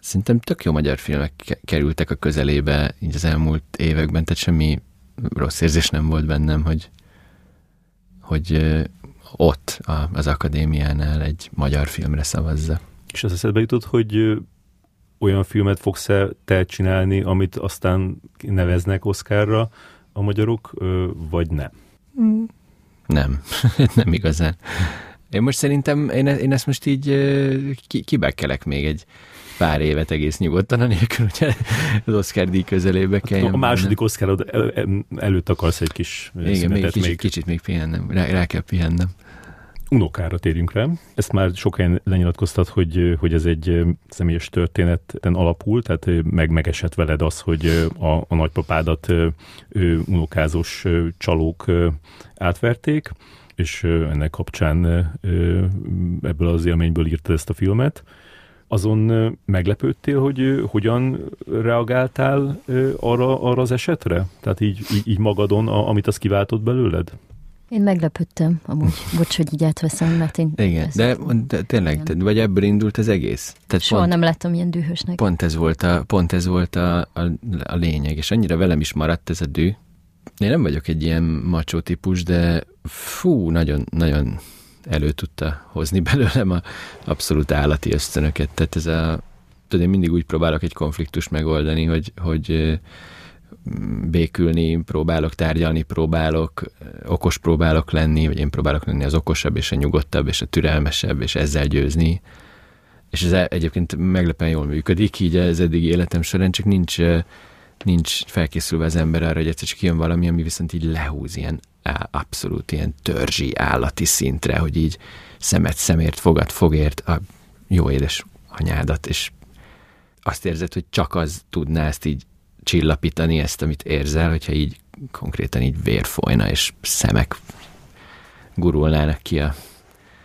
szerintem tök jó magyar filmek ke- kerültek a közelébe így az elmúlt években, tehát semmi rossz érzés nem volt bennem, hogy, hogy ö, ott a, az akadémiánál egy magyar filmre szavazza. És az eszedbe jutott, hogy olyan filmet fogsz-e te csinálni, amit aztán neveznek Oscarra a magyarok, vagy nem? Nem, (laughs) nem igazán. Én most szerintem, én, én ezt most így ki, kibekkelek még egy pár évet egész nyugodtan, anélkül, hogy az Oscar díj közelébe kelljen. A második Oscarod el, el- előtt akarsz egy kis Igen, még kicsit, még. kicsit még pihennem, rá, rá kell pihennem. Unokára térjünk rá. Ezt már sok helyen lenyilatkoztat, hogy, hogy ez egy személyes történeten alapul, tehát meg megesett veled az, hogy a, a nagypapádat ö, unokázós csalók átverték, és ennek kapcsán ebből az élményből írtad ezt a filmet. Azon meglepődtél, hogy hogyan reagáltál arra, arra az esetre? Tehát így, így, így magadon, a, amit az kiváltott belőled? Én meglepődtem, amúgy. (laughs) Bocs, hogy így átveszem, mert én... Igen, de, de tényleg, Igen. te- vagy ebből indult az egész? Tehát Soha pont, nem láttam ilyen dühösnek. pont ez volt, a, pont ez volt a, a, a lényeg, és annyira velem is maradt ez a dű. Én nem vagyok egy ilyen macsó típus, de fú, nagyon, nagyon elő tudta hozni (laughs) belőlem a abszolút állati ösztönöket. Tehát ez a, tudod, én mindig úgy próbálok egy konfliktust megoldani, hogy, hogy békülni próbálok, tárgyalni próbálok, ö, okos próbálok lenni, vagy én próbálok lenni az okosabb, és a nyugodtabb, és a türelmesebb, és ezzel győzni. És ez egyébként meglepően jól működik, így az eddigi életem során, csak nincs, ö, nincs felkészülve az ember arra, hogy egyszer csak jön valami, ami viszont így lehúz ilyen abszolút ilyen törzsi, állati szintre, hogy így szemet szemért, fogad fogért a jó édes anyádat, és azt érzed, hogy csak az tudná ezt így csillapítani, ezt, amit érzel, hogyha így konkrétan így vér folyna, és szemek gurulnának ki a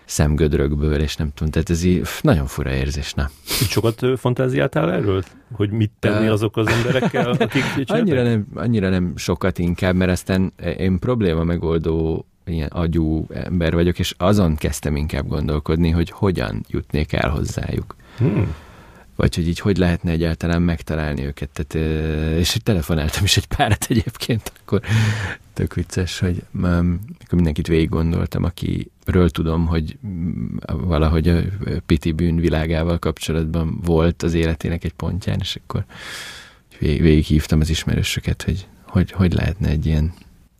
szemgödrökből, és nem tudom, tehát ez így nagyon fura érzés, na. Így sokat fantáziáltál erről? Hogy mit tenni azok az emberekkel, (laughs) akik? Annyira nem, annyira nem sokat inkább, mert aztán én probléma megoldó ilyen agyú ember vagyok, és azon kezdtem inkább gondolkodni, hogy hogyan jutnék el hozzájuk. Hmm. Vagy hogy így hogy lehetne egyáltalán megtalálni őket. Tehát, és telefonáltam is egy párat egyébként, akkor tök vicces, hogy um, akkor mindenkit végig gondoltam, akiről tudom, hogy mm, valahogy a Piti bűn világával kapcsolatban volt az életének egy pontján, és akkor vég, végig hívtam az ismerősöket, hogy, hogy hogy lehetne egy ilyen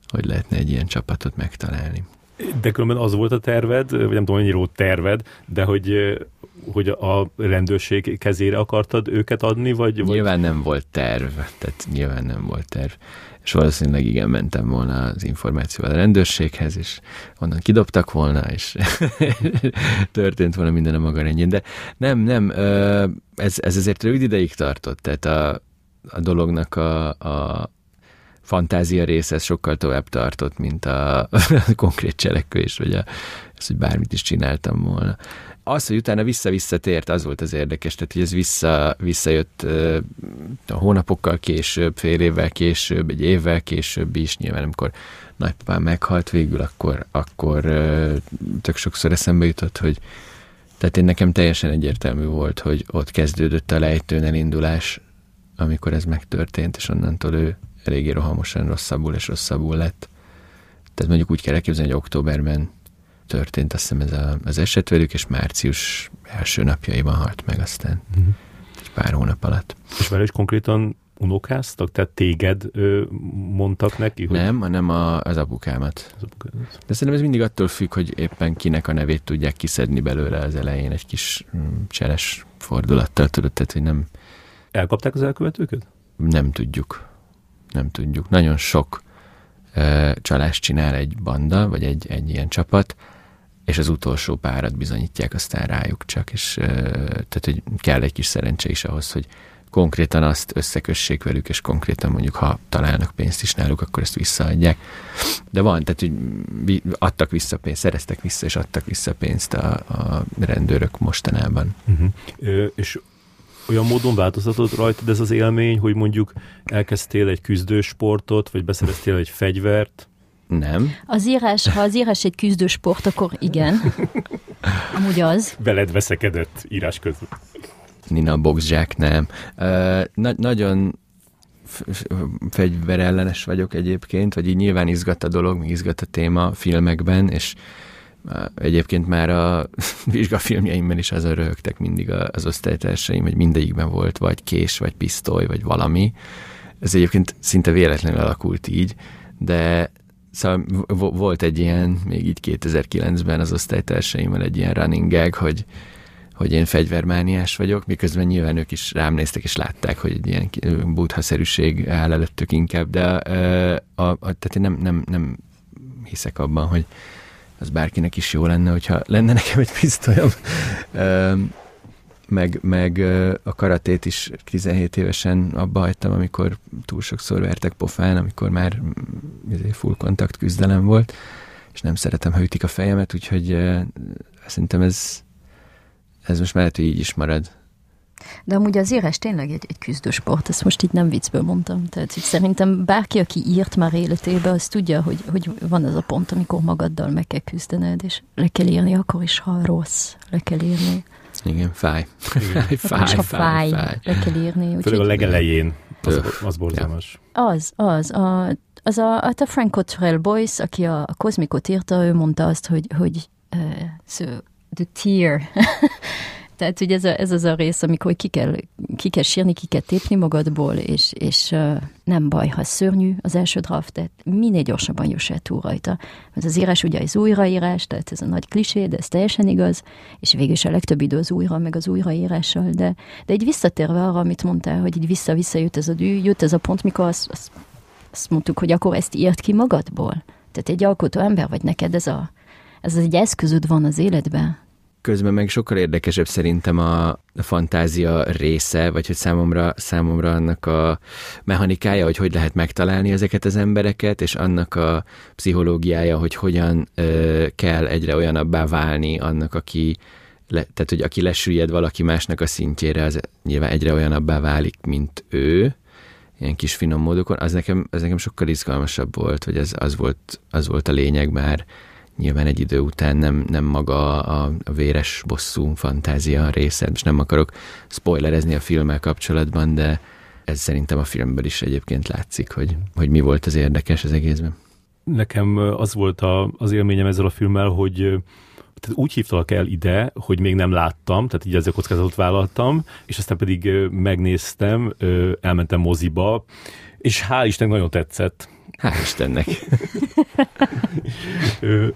hogy lehetne egy ilyen csapatot megtalálni. De különben az volt a terved, vagy nem tudom, mennyire volt terved, de hogy, hogy a rendőrség kezére akartad őket adni, vagy... vagy... Nyilván nem volt terv, tehát nyilván nem volt terv. És valószínűleg igen, mentem volna az információval a rendőrséghez, és onnan kidobtak volna, és (laughs) történt volna minden a maga rendjén. De nem, nem, ez, ez azért rövid ideig tartott, tehát a, a dolognak a, a fantázia része sokkal tovább tartott, mint a, a (laughs) konkrét cselekvés, vagy a, az, hogy bármit is csináltam volna. Az, hogy utána vissza-visszatért, az volt az érdekes, tehát hogy ez vissza, visszajött a hónapokkal később, fél évvel később, egy évvel később is, nyilván amikor nagypapám meghalt végül, akkor, akkor tök sokszor eszembe jutott, hogy tehát én nekem teljesen egyértelmű volt, hogy ott kezdődött a lejtőn elindulás, amikor ez megtörtént, és onnantól ő eléggé rohamosan rosszabbul és rosszabbul lett. Tehát mondjuk úgy kell elképzelni, hogy októberben történt azt hiszem ez a, az eset velük, és március első napjaiban halt meg aztán uh-huh. egy pár hónap alatt. És vele is konkrétan unokáztak? Tehát téged ö, mondtak neki? Hogy... Nem, hanem a, az apukámat. Az apukámat. De szerintem ez mindig attól függ, hogy éppen kinek a nevét tudják kiszedni belőle az elején egy kis mm, cseres fordulattal, tudod, tehát hogy nem... Elkapták az elkövetőket? Nem tudjuk. Nem tudjuk. Nagyon sok ö, csalást csinál egy banda, vagy egy, egy ilyen csapat, és az utolsó párat bizonyítják aztán rájuk csak, és ö, tehát, hogy kell egy kis szerencse is ahhoz, hogy konkrétan azt összekössék velük, és konkrétan mondjuk, ha találnak pénzt is náluk, akkor ezt visszaadják. De van, tehát hogy adtak vissza pénzt, szereztek vissza, és adtak vissza pénzt a, a rendőrök mostanában. Uh-huh. Ö, és olyan módon változtatott rajtad ez az élmény, hogy mondjuk elkezdtél egy küzdősportot, vagy beszereztél egy fegyvert? Nem. Az írás, ha az írás egy küzdősport, akkor igen. Amúgy az. Veled veszekedett írás között. Nina Boxjack, nem. Uh, na- nagyon fegyverellenes vagyok egyébként, vagy így nyilván izgat a dolog, még izgat a téma filmekben, és egyébként már a (laughs) vizsgafilmjeimben is azon röhögtek mindig az osztálytársaim, hogy mindegyikben volt vagy kés, vagy pisztoly, vagy valami. Ez egyébként szinte véletlenül alakult így, de szóval volt egy ilyen, még így 2009-ben az osztálytársaimmal egy ilyen running gag, hogy hogy én fegyvermániás vagyok, miközben nyilván ők is rám néztek, és látták, hogy egy ilyen buddha-szerűség áll előttük inkább, de a, a, a, tehát én nem, nem, nem hiszek abban, hogy az bárkinek is jó lenne, hogyha lenne nekem egy pisztolyom. meg, meg a karatét is 17 évesen abba hagytam, amikor túl sokszor vertek pofán, amikor már izé, full kontakt küzdelem volt, és nem szeretem, ha ütik a fejemet, úgyhogy szerintem ez ez most lehet, hogy így is marad. De amúgy az írás tényleg egy, egy küzdősport, ezt most így nem viccből mondtam. Tehát hogy szerintem bárki, aki írt már életébe, az tudja, hogy, hogy van az a pont, amikor magaddal meg kell küzdened, és le kell írni, akkor is, ha rossz, le kell írni. Igen, fáj. Igen. (laughs) fáj, ha fáj, fáj, le kell írni. Főleg a legelején, az, az borzalmas. Az, az. A, az a, hát a Frank Cottrell Boyce, aki a, a kozmikot írta, ő mondta azt, hogy, hogy uh, so, the tear. Tehát, hogy ez, a, ez az a rész, amikor ki kell, ki kell sírni, ki kell tépni magadból, és, és uh, nem baj, ha szörnyű az első draft, tehát minél gyorsabban juss el túl rajta. Ez az írás ugye az újraírás, tehát ez a nagy klisé, de ez teljesen igaz, és végül is a legtöbb idő az újra, meg az újraírással, de, de egy visszatérve arra, amit mondtál, hogy így vissza-vissza jut ez a dű, jut ez a pont, mikor azt, azt, azt mondtuk, hogy akkor ezt írt ki magadból. Tehát egy alkotó ember vagy neked ez a, ez egy eszközöd van az életben, közben meg sokkal érdekesebb szerintem a, fantázia része, vagy hogy számomra, számomra annak a mechanikája, hogy hogy lehet megtalálni ezeket az embereket, és annak a pszichológiája, hogy hogyan ö, kell egyre olyanabbá válni annak, aki le, tehát, hogy aki lesüllyed valaki másnak a szintjére, az nyilván egyre olyanabbá válik, mint ő, ilyen kis finom módokon, az nekem, az nekem sokkal izgalmasabb volt, vagy az, az, volt, az volt a lényeg már nyilván egy idő után nem, nem maga a, a véres bosszú fantázia része, és nem akarok spoilerezni a filmmel kapcsolatban, de ez szerintem a filmből is egyébként látszik, hogy, hogy mi volt az érdekes az egészben. Nekem az volt a, az élményem ezzel a filmmel, hogy tehát úgy hívtalak el ide, hogy még nem láttam, tehát így ezzel kockázatot vállaltam, és aztán pedig megnéztem, elmentem moziba, és hál' Isten nagyon tetszett. Hál' Istennek.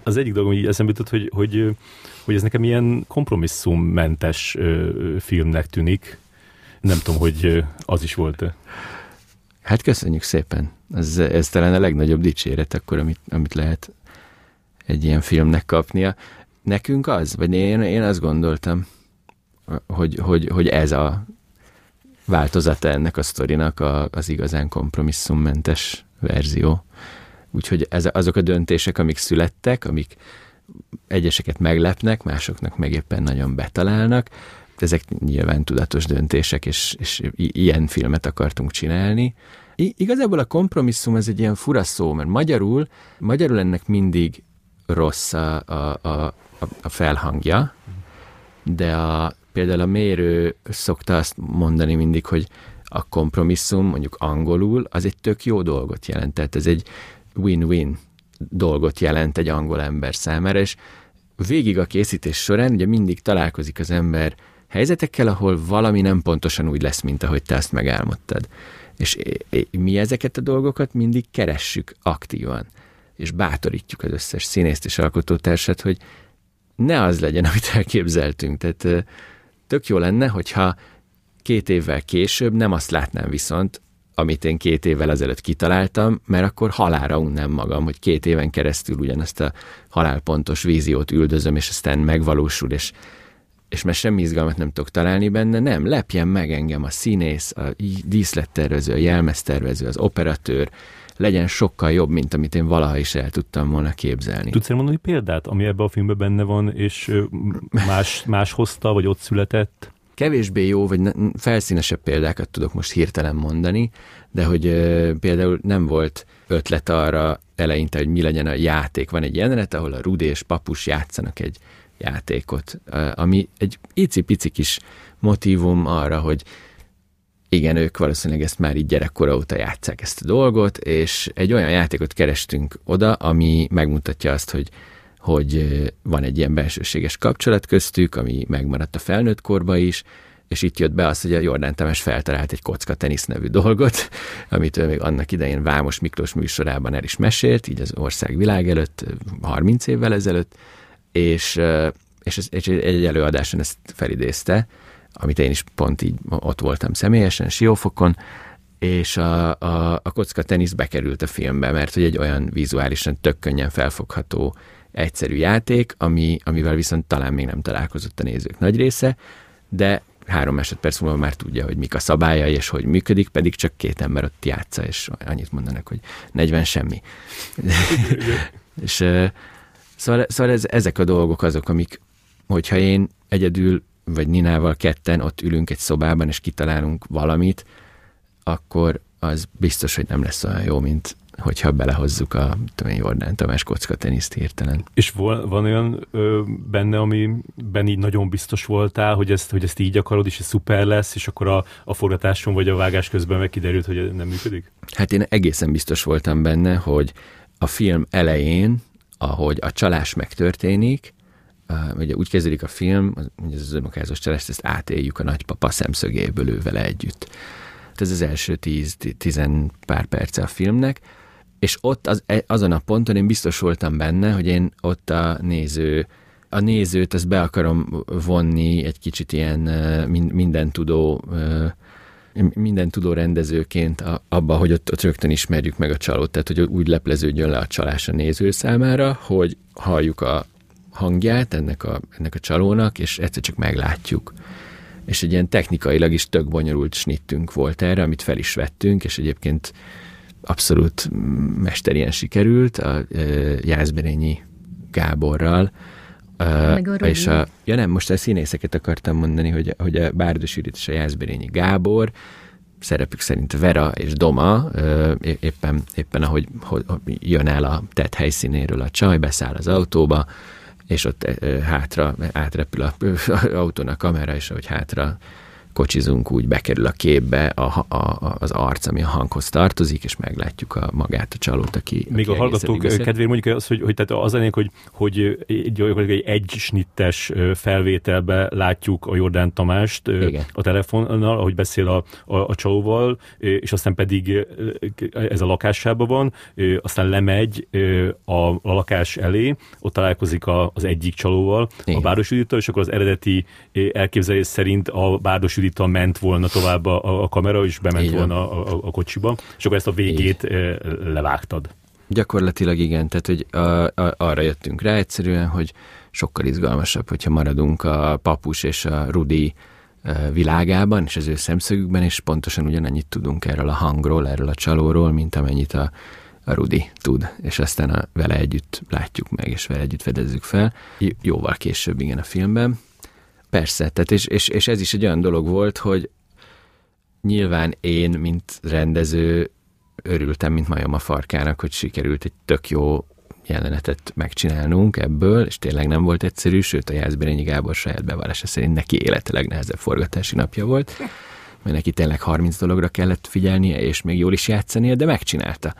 az egyik dolog, hogy eszembe jutott, hogy, hogy, hogy ez nekem ilyen kompromisszummentes filmnek tűnik. Nem tudom, hogy az is volt-e. Hát köszönjük szépen. Ez, ez talán a legnagyobb dicséret akkor, amit, amit lehet egy ilyen filmnek kapnia. Nekünk az? Vagy én, én azt gondoltam, hogy, hogy, hogy ez a változata ennek a sztorinak a, az igazán kompromisszummentes verzió. Úgyhogy ez, azok a döntések, amik születtek, amik egyeseket meglepnek, másoknak meg éppen nagyon betalálnak, ezek nyilván tudatos döntések, és, és ilyen filmet akartunk csinálni. I- igazából a kompromisszum ez egy ilyen fura szó, mert magyarul, magyarul ennek mindig rossz a, a, a, a felhangja, de a, például a mérő szokta azt mondani mindig, hogy a kompromisszum, mondjuk angolul, az egy tök jó dolgot jelent. Tehát ez egy win-win dolgot jelent egy angol ember számára, és végig a készítés során ugye mindig találkozik az ember helyzetekkel, ahol valami nem pontosan úgy lesz, mint ahogy te ezt megálmodtad. És mi ezeket a dolgokat mindig keressük aktívan, és bátorítjuk az összes színészt és alkotótársat, hogy ne az legyen, (laughs) amit elképzeltünk. Tehát tök jó lenne, hogyha két évvel később nem azt látnám viszont, amit én két évvel ezelőtt kitaláltam, mert akkor halára unnám magam, hogy két éven keresztül ugyanezt a halálpontos víziót üldözöm, és aztán megvalósul, és, és mert semmi izgalmat nem tudok találni benne, nem, lepjen meg engem a színész, a díszlettervező, a jelmeztervező, az operatőr, legyen sokkal jobb, mint amit én valaha is el tudtam volna képzelni. Tudsz mondani példát, ami ebben a filmben benne van, és más, más hozta, vagy ott született? Kevésbé jó, vagy felszínesebb példákat tudok most hirtelen mondani, de hogy például nem volt ötlet arra eleinte, hogy mi legyen a játék. Van egy jelenet, ahol a Rudi és Papus játszanak egy játékot, ami egy icipici kis motivum arra, hogy igen, ők valószínűleg ezt már így gyerekkora óta játszák ezt a dolgot, és egy olyan játékot kerestünk oda, ami megmutatja azt, hogy hogy van egy ilyen belsőséges kapcsolat köztük, ami megmaradt a felnőtt korba is, és itt jött be az, hogy a Jordán Tamás feltalált egy kocka tenisz nevű dolgot, (laughs) amit ő még annak idején Vámos Miklós műsorában el is mesélt, így az ország világ előtt, 30 évvel ezelőtt, és, és, ez, és egy előadáson ezt felidézte, amit én is pont így ott voltam személyesen, Siófokon, és a, a, a kocka tenisz bekerült a filmbe, mert hogy egy olyan vizuálisan tök könnyen felfogható egyszerű játék, ami, amivel viszont talán még nem találkozott a nézők nagy része, de három másodperc múlva már tudja, hogy mik a szabályai, és hogy működik, pedig csak két ember ott játsza, és annyit mondanak, hogy 40 semmi. (laughs) és szóval, szóval ez, ezek a dolgok azok, amik, hogyha én egyedül, vagy Ninával ketten ott ülünk egy szobában, és kitalálunk valamit, akkor az biztos, hogy nem lesz olyan jó, mint hogyha belehozzuk a tudom, Jordán Tamás kocka teniszt hirtelen. És van, van olyan ö, benne, amiben így nagyon biztos voltál, hogy ezt, hogy ezt így akarod, és ez szuper lesz, és akkor a, a forgatáson vagy a vágás közben megkiderült, hogy nem működik? Hát én egészen biztos voltam benne, hogy a film elején, ahogy a csalás megtörténik, ugye úgy kezdődik a film, hogy az önokázós csalást, ezt átéljük a nagypapa szemszögéből ővel együtt. Ez az első tíz, tizen pár perce a filmnek, és ott az, e, azon a ponton én biztos voltam benne, hogy én ott a néző a nézőt ezt be akarom vonni egy kicsit ilyen minden tudó minden tudó rendezőként abba, hogy ott, ott rögtön ismerjük meg a csalót, tehát hogy úgy lepleződjön le a csalás a néző számára, hogy halljuk a hangját ennek a, ennek a csalónak, és egyszer csak meglátjuk. És egy ilyen technikailag is tök bonyolult snittünk volt erre, amit fel is vettünk, és egyébként abszolút mesterien sikerült a Jászberényi Gáborral, Uh, és a, ja nem, most a színészeket akartam mondani, hogy, hogy a Bárdos Judit és a Jászberényi Gábor, szerepük szerint Vera és Doma, éppen, éppen ahogy hogy, jön el a tett helyszínéről a csaj, beszáll az autóba, és ott hátra átrepül a, (laughs) a autónak kamera, és ahogy hátra kocsizunk, úgy bekerül a képbe a, a, a, az arc, ami a hanghoz tartozik, és meglátjuk a magát a csalót, aki Még aki a hallgatók kedvéért mondjuk az, hogy, hogy tehát az ennél, hogy, hogy egy, egy, egy snittes felvételbe látjuk a Jordán Tamást Igen. a telefonnal, ahogy beszél a, a, a csalóval, és aztán pedig ez a lakásában van, aztán lemegy a, a lakás elé, ott találkozik a, az egyik csalóval, Igen. a Judittal, és akkor az eredeti elképzelés szerint a Báros Judita ment volna tovább a, a kamera, és bement igen. volna a, a, a kocsiba, és akkor ezt a végét Igen. levágtad. Gyakorlatilag igen, tehát hogy a, a, arra jöttünk rá egyszerűen, hogy sokkal izgalmasabb, hogyha maradunk a Papus és a Rudi világában, és az ő szemszögükben, és pontosan ugyanannyit tudunk erről a hangról, erről a csalóról, mint amennyit a, a Rudi tud, és aztán a, vele együtt látjuk meg, és vele együtt fedezzük fel. Jóval később, igen, a filmben. Persze, tehát és, és, és ez is egy olyan dolog volt, hogy nyilván én, mint rendező, örültem, mint majom a farkának, hogy sikerült egy tök jó jelenetet megcsinálnunk ebből, és tényleg nem volt egyszerű, sőt a Jászberényi Gábor saját bevallása szerint neki élete legnehezebb forgatási napja volt, mert neki tényleg 30 dologra kellett figyelnie, és még jól is játszania, de megcsinálta.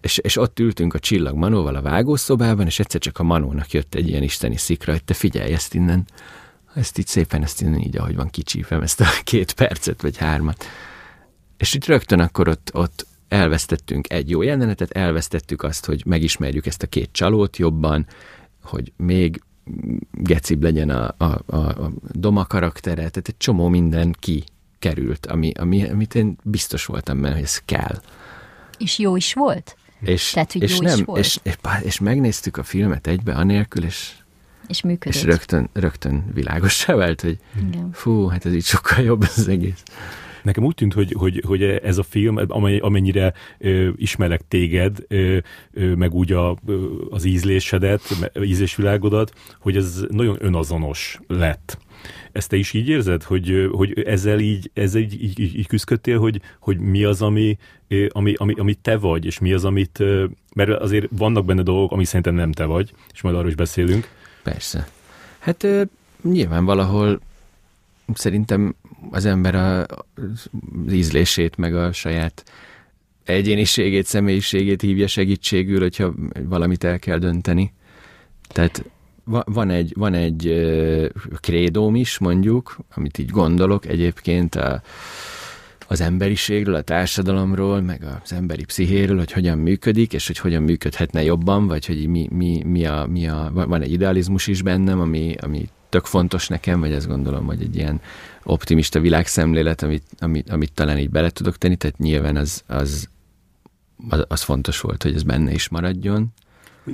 És, és ott ültünk a Csillag Manóval a vágószobában, és egyszer csak a Manónak jött egy ilyen isteni szikra, hogy te figyelj ezt innen, ezt így szépen, ezt innen így, ahogy van kicsípem, ezt a (laughs) két percet, vagy hármat. És itt rögtön akkor ott, ott elvesztettünk egy jó jelenetet, elvesztettük azt, hogy megismerjük ezt a két csalót jobban, hogy még gecibb legyen a, a, a, a Doma karaktere, tehát egy csomó minden ki került, ami, ami, amit én biztos voltam benne, hogy ez kell. És jó is volt? És, Tehát, hogy és jó nem, is volt? És, és, és megnéztük a filmet egybe anélkül, és és működött. És rögtön, rögtön világos vált, hogy Igen. fú, hát ez így sokkal jobb az egész. Nekem úgy tűnt, hogy, hogy, hogy ez a film, amely, amennyire ö, ismerek téged, ö, ö, meg úgy a, ö, az ízlésedet, ízlésvilágodat, hogy ez nagyon önazonos lett. Ezt te is így érzed, hogy, hogy ezzel így, ezzel így, így, így, így küzdködtél, hogy, hogy mi az, ami, ami, ami, ami te vagy, és mi az, amit, mert azért vannak benne dolgok, ami szerintem nem te vagy, és majd arról is beszélünk. Persze. Hát nyilván valahol szerintem az ember a, az ízlését, meg a saját egyéniségét, személyiségét hívja segítségül, hogyha valamit el kell dönteni. Tehát van egy, van egy krédóm is, mondjuk, amit így gondolok egyébként a, az emberiségről, a társadalomról, meg az emberi pszichéről, hogy hogyan működik, és hogy hogyan működhetne jobban, vagy hogy mi, mi, mi, a, mi a, van egy idealizmus is bennem, ami, ami tök fontos nekem, vagy ezt gondolom, hogy egy ilyen optimista világszemlélet, amit, amit, amit talán így bele tudok tenni, tehát nyilván az, az, az, az fontos volt, hogy ez benne is maradjon.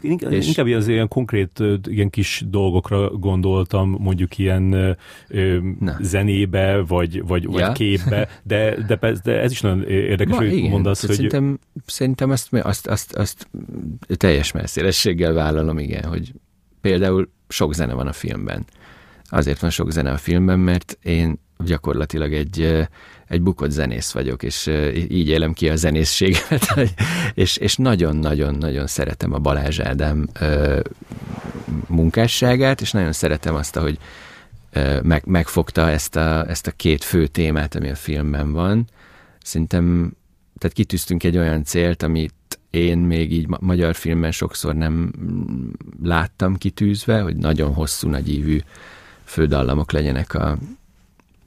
Inkább, és... inkább az ilyen konkrét, ilyen kis dolgokra gondoltam, mondjuk ilyen ö, zenébe, vagy, vagy, ja. vagy képbe, de, de, de ez is nagyon érdekes, hogy igen, mondasz, hogy... Szerintem, szerintem azt, azt, azt, azt teljes messzélességgel vállalom, igen, hogy például sok zene van a filmben. Azért van sok zene a filmben, mert én gyakorlatilag egy, egy bukott zenész vagyok, és így élem ki a zenészségemet, (laughs) és, és nagyon-nagyon-nagyon szeretem a Balázs Ádám munkásságát, és nagyon szeretem azt, hogy meg, megfogta ezt a, ezt a két fő témát, ami a filmben van. Szerintem, tehát kitűztünk egy olyan célt, amit én még így magyar filmben sokszor nem láttam kitűzve, hogy nagyon hosszú, nagyívű fődallamok legyenek a,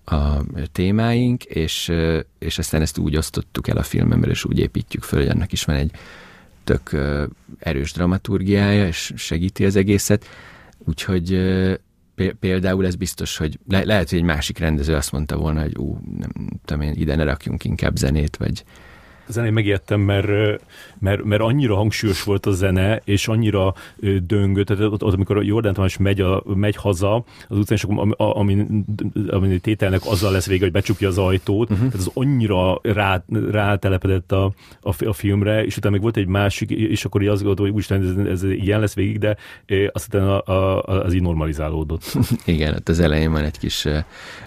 a témáink, és, és aztán ezt úgy osztottuk el a filmemben, és úgy építjük föl, hogy annak is van egy tök erős dramaturgiája, és segíti az egészet. Úgyhogy például ez biztos, hogy le, lehet, hogy egy másik rendező azt mondta volna, hogy ú, nem tudom én, ide ne rakjunk inkább zenét, vagy, zenén megijedtem, mert, mert, mert annyira hangsúlyos volt a zene, és annyira döngő, tehát ott, ott amikor Jordán Tamás megy, a, megy haza az utcán, és akkor ami, ami tételnek azzal lesz vége, hogy becsukja az ajtót, uh-huh. tehát az annyira rá, rátelepedett a, a, a filmre, és utána még volt egy másik, és akkor így azt gondoltam, hogy úristen, ez, ez ilyen lesz végig, de aztán a, a, az így normalizálódott. (laughs) Igen, ott az elején van egy kis uh,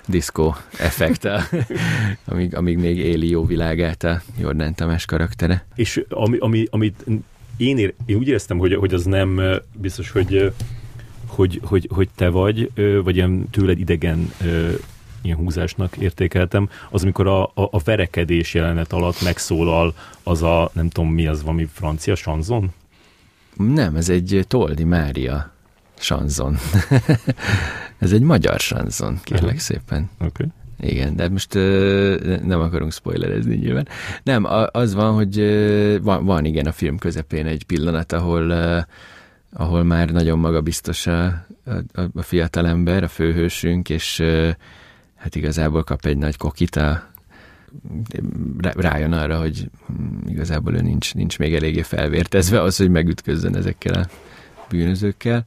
diszkó effekte, (laughs) amíg, amíg még éli jó világát a Jordán Tamás karaktere. És ami, ami, amit én, ér, én úgy éreztem, hogy, hogy az nem biztos, hogy, hogy, hogy, hogy te vagy, vagy ilyen tőled idegen ilyen húzásnak értékeltem, az amikor a, a, a verekedés jelenet alatt megszólal az a, nem tudom mi az, valami francia sanzon? Nem, ez egy Toldi Mária sanzon. (laughs) ez egy magyar sanzon, kérlek uh-huh. szépen. Oké. Okay. Igen, de most nem akarunk spoilerezni nyilván. Nem, az van, hogy van, van igen a film közepén egy pillanat, ahol ahol már nagyon magabiztos a, a, a fiatal ember, a főhősünk, és hát igazából kap egy nagy kokit a, rájön arra, hogy hm, igazából ő nincs, nincs még eléggé felvértezve az, hogy megütközzön ezekkel a bűnözőkkel.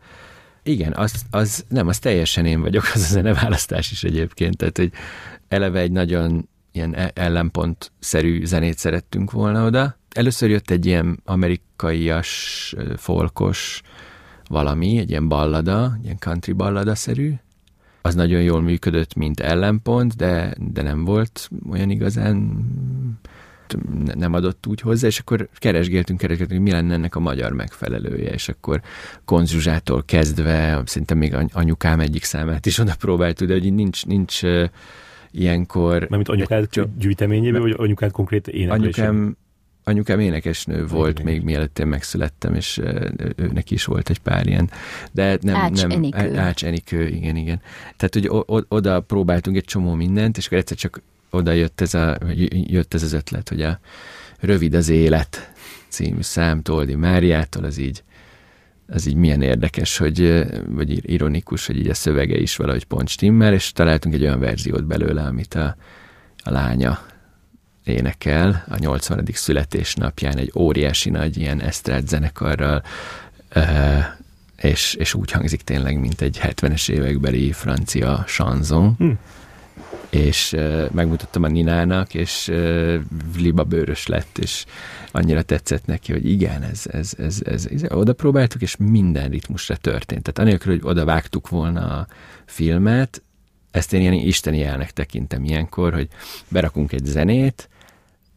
Igen, az, az nem, az teljesen én vagyok, az a zeneválasztás is egyébként, tehát hogy eleve egy nagyon ilyen e- ellenpont-szerű zenét szerettünk volna oda. Először jött egy ilyen amerikaias, folkos valami, egy ilyen ballada, ilyen country ballada-szerű. Az nagyon jól működött, mint ellenpont, de, de nem volt olyan igazán nem adott úgy hozzá, és akkor keresgéltünk, keresgéltünk, hogy mi lenne ennek a magyar megfelelője, és akkor konzsuzsától kezdve, szerintem még anyukám egyik számát is oda próbáltuk, de hogy nincs, nincs ilyenkor... Mert anyukád csak, gyűjteményében, vagy anyukád konkrét éneklésében? Anyukám, anyukám énekesnő volt igen, még mielőtt én megszülettem, és őnek is volt egy pár ilyen. De nem, Ács nem, Enikő. Ács Enikő, igen, igen. Tehát, hogy oda próbáltunk egy csomó mindent, és akkor egyszer csak oda jött ez, a, jött ez az ötlet, hogy a Rövid az élet című szám Toldi Máriától, az így az így milyen érdekes, hogy, vagy ironikus, hogy így a szövege is valahogy pont stimmel, és találtunk egy olyan verziót belőle, amit a, a lánya énekel a 80. születésnapján egy óriási nagy ilyen esztrád zenekarral, és, és úgy hangzik tényleg, mint egy 70-es évekbeli francia chanson. Hm és megmutattam a Ninának, és liba bőrös lett, és annyira tetszett neki, hogy igen, ez, ez, ez, ez, ez oda próbáltuk, és minden ritmusra történt. Tehát anélkül, hogy oda vágtuk volna a filmet, ezt én ilyen isteni jelnek tekintem ilyenkor, hogy berakunk egy zenét,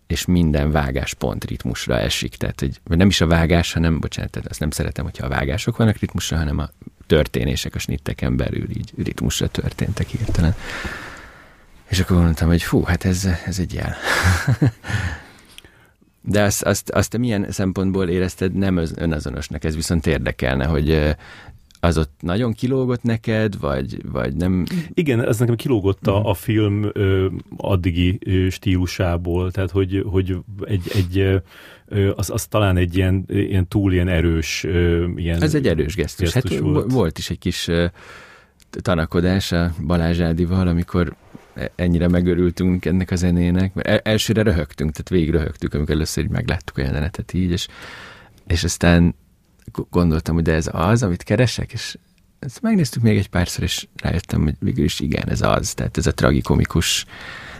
és minden vágás pont ritmusra esik. Tehát, hogy nem is a vágás, hanem, bocsánat, tehát azt nem szeretem, hogyha a vágások vannak ritmusra, hanem a történések a snitteken belül így ritmusra történtek hirtelen. És akkor mondtam, hogy fú, hát ez, ez egy jel. (laughs) De azt, azt, azt te milyen szempontból érezted nem önazonosnak? Ez viszont érdekelne, hogy az ott nagyon kilógott neked, vagy, vagy nem? Igen, ez nekem kilógott a, mhm. a film ö, addigi ö, stílusából, tehát hogy, hogy egy, egy ö, az, az talán egy ilyen, ilyen túl ilyen erős ö, ilyen Ez egy erős gesztus. gesztus hát volt. volt is egy kis ö, tanakodás a Balázs Ádival, amikor ennyire megörültünk ennek a zenének, mert elsőre röhögtünk, tehát végig röhögtük, amikor először így megláttuk a jelenetet így, és, és aztán gondoltam, hogy de ez az, amit keresek, és ezt megnéztük még egy párszor, és rájöttem, hogy végül is igen, ez az, tehát ez a tragikomikus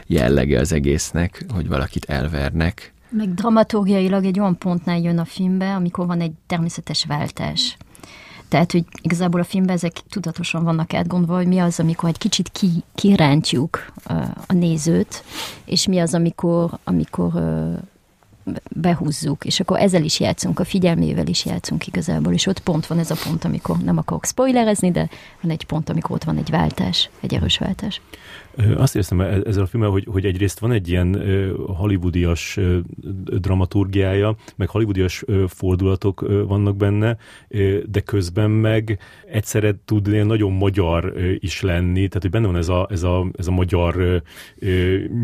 jellege az egésznek, hogy valakit elvernek. Meg dramaturgiailag egy olyan pontnál jön a filmbe, amikor van egy természetes váltás. Tehát, hogy igazából a filmben ezek tudatosan vannak átgondolva, hogy mi az, amikor egy kicsit ki, kirántjuk a, nézőt, és mi az, amikor, amikor behúzzuk, és akkor ezzel is játszunk, a figyelmével is játszunk igazából, és ott pont van ez a pont, amikor nem akarok spoilerezni, de van egy pont, amikor ott van egy váltás, egy erős váltás. Azt érzem ezzel a filmmel, hogy, hogy egyrészt van egy ilyen hollywoodias dramaturgiája, meg hollywoodias fordulatok vannak benne, de közben meg egyszerre tud ilyen nagyon magyar is lenni, tehát hogy benne van ez a, ez a, ez a magyar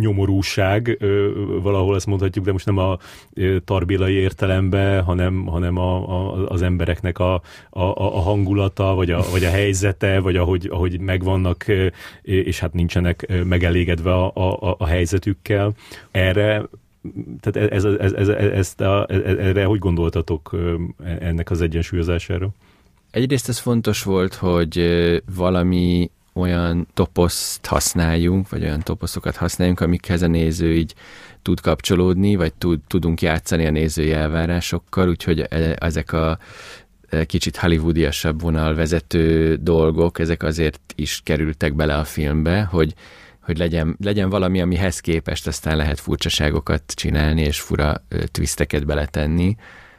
nyomorúság, valahol ezt mondhatjuk, de most nem a tarbélai értelemben, hanem, hanem a, a, az embereknek a, a, a hangulata, vagy a, vagy a helyzete, vagy ahogy, ahogy megvannak, és hát nincsenek megelégedve a, a, a helyzetükkel. Erre tehát ez, ez, ez, ezt a, erre hogy gondoltatok ennek az egyensúlyozására? Egyrészt ez fontos volt, hogy valami olyan toposzt használjunk, vagy olyan toposzokat használjunk, amikhez a néző így tud kapcsolódni, vagy tud, tudunk játszani a nézői elvárásokkal, úgyhogy e, ezek a kicsit hollywoodiasabb vonal vezető dolgok, ezek azért is kerültek bele a filmbe, hogy, hogy legyen, legyen valami, amihez képest aztán lehet furcsaságokat csinálni, és fura twisteket beletenni.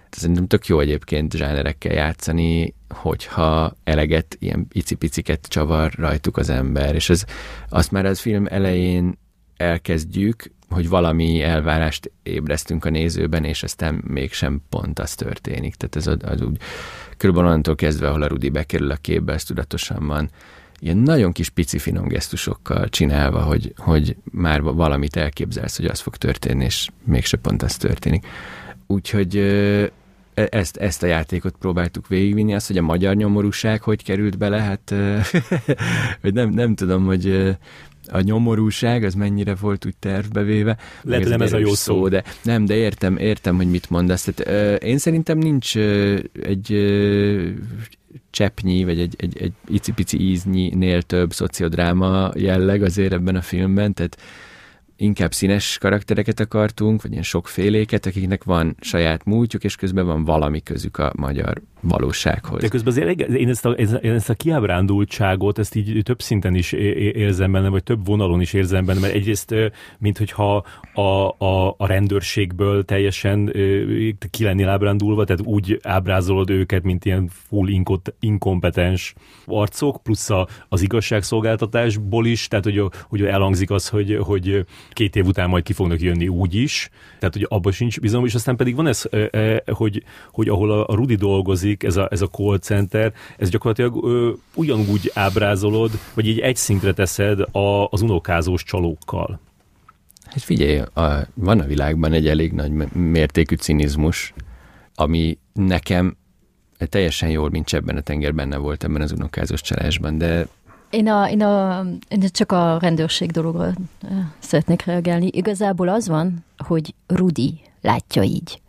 Szerintem tök jó egyébként zsánerekkel játszani, hogyha eleget, ilyen icipiciket csavar rajtuk az ember, és ez, azt már az film elején elkezdjük, hogy valami elvárást ébresztünk a nézőben, és aztán mégsem pont az történik. Tehát ez az, az úgy körülbelül onnantól kezdve, ahol a Rudi bekerül a képbe, ez tudatosan van ilyen nagyon kis pici finom gesztusokkal csinálva, hogy, hogy már valamit elképzelsz, hogy az fog történni, és mégse pont az történik. Úgyhogy e, ezt, ezt a játékot próbáltuk végigvinni, azt, hogy a magyar nyomorúság hogy került bele, hát (laughs) hogy nem, nem tudom, hogy a nyomorúság, az mennyire volt úgy tervbevéve. Lehet, nem ez a jó szó. szó. De nem, de értem, értem, hogy mit mondasz. Tehát, ö, én szerintem nincs ö, egy ö, cseppnyi, vagy egy, egy, egy icipici íznynél több szociodráma jelleg azért ebben a filmben, tehát inkább színes karaktereket akartunk, vagy ilyen sokféléket, akiknek van saját múltjuk, és közben van valami közük a magyar valósághoz. De közben azért én ezt a, én ezt a kiábrándultságot, ezt így több szinten is érzem benne, vagy több vonalon is érzem benne, mert egyrészt, mint hogyha a, a, a rendőrségből teljesen ki lennél ábrándulva, tehát úgy ábrázolod őket, mint ilyen full inkot, inkompetens arcok, plusz a, az igazságszolgáltatásból is, tehát hogy, hogy elhangzik az, hogy, hogy két év után majd ki fognak jönni úgy is, tehát hogy abban sincs bizalom, és aztán pedig van ez, hogy, hogy ahol a Rudi dolgozik, ez a, ez a call center, ez gyakorlatilag ö, ugyanúgy ábrázolod, vagy így egy szintre teszed a, az unokázós csalókkal. Hát figyelj, a, van a világban egy elég nagy mértékű cinizmus, ami nekem teljesen jól, mint ebben a tenger benne volt ebben az unokázós csalásban, de én, a, én, a, én csak a rendőrség dologra szeretnék reagálni. Igazából az van, hogy Rudi látja így.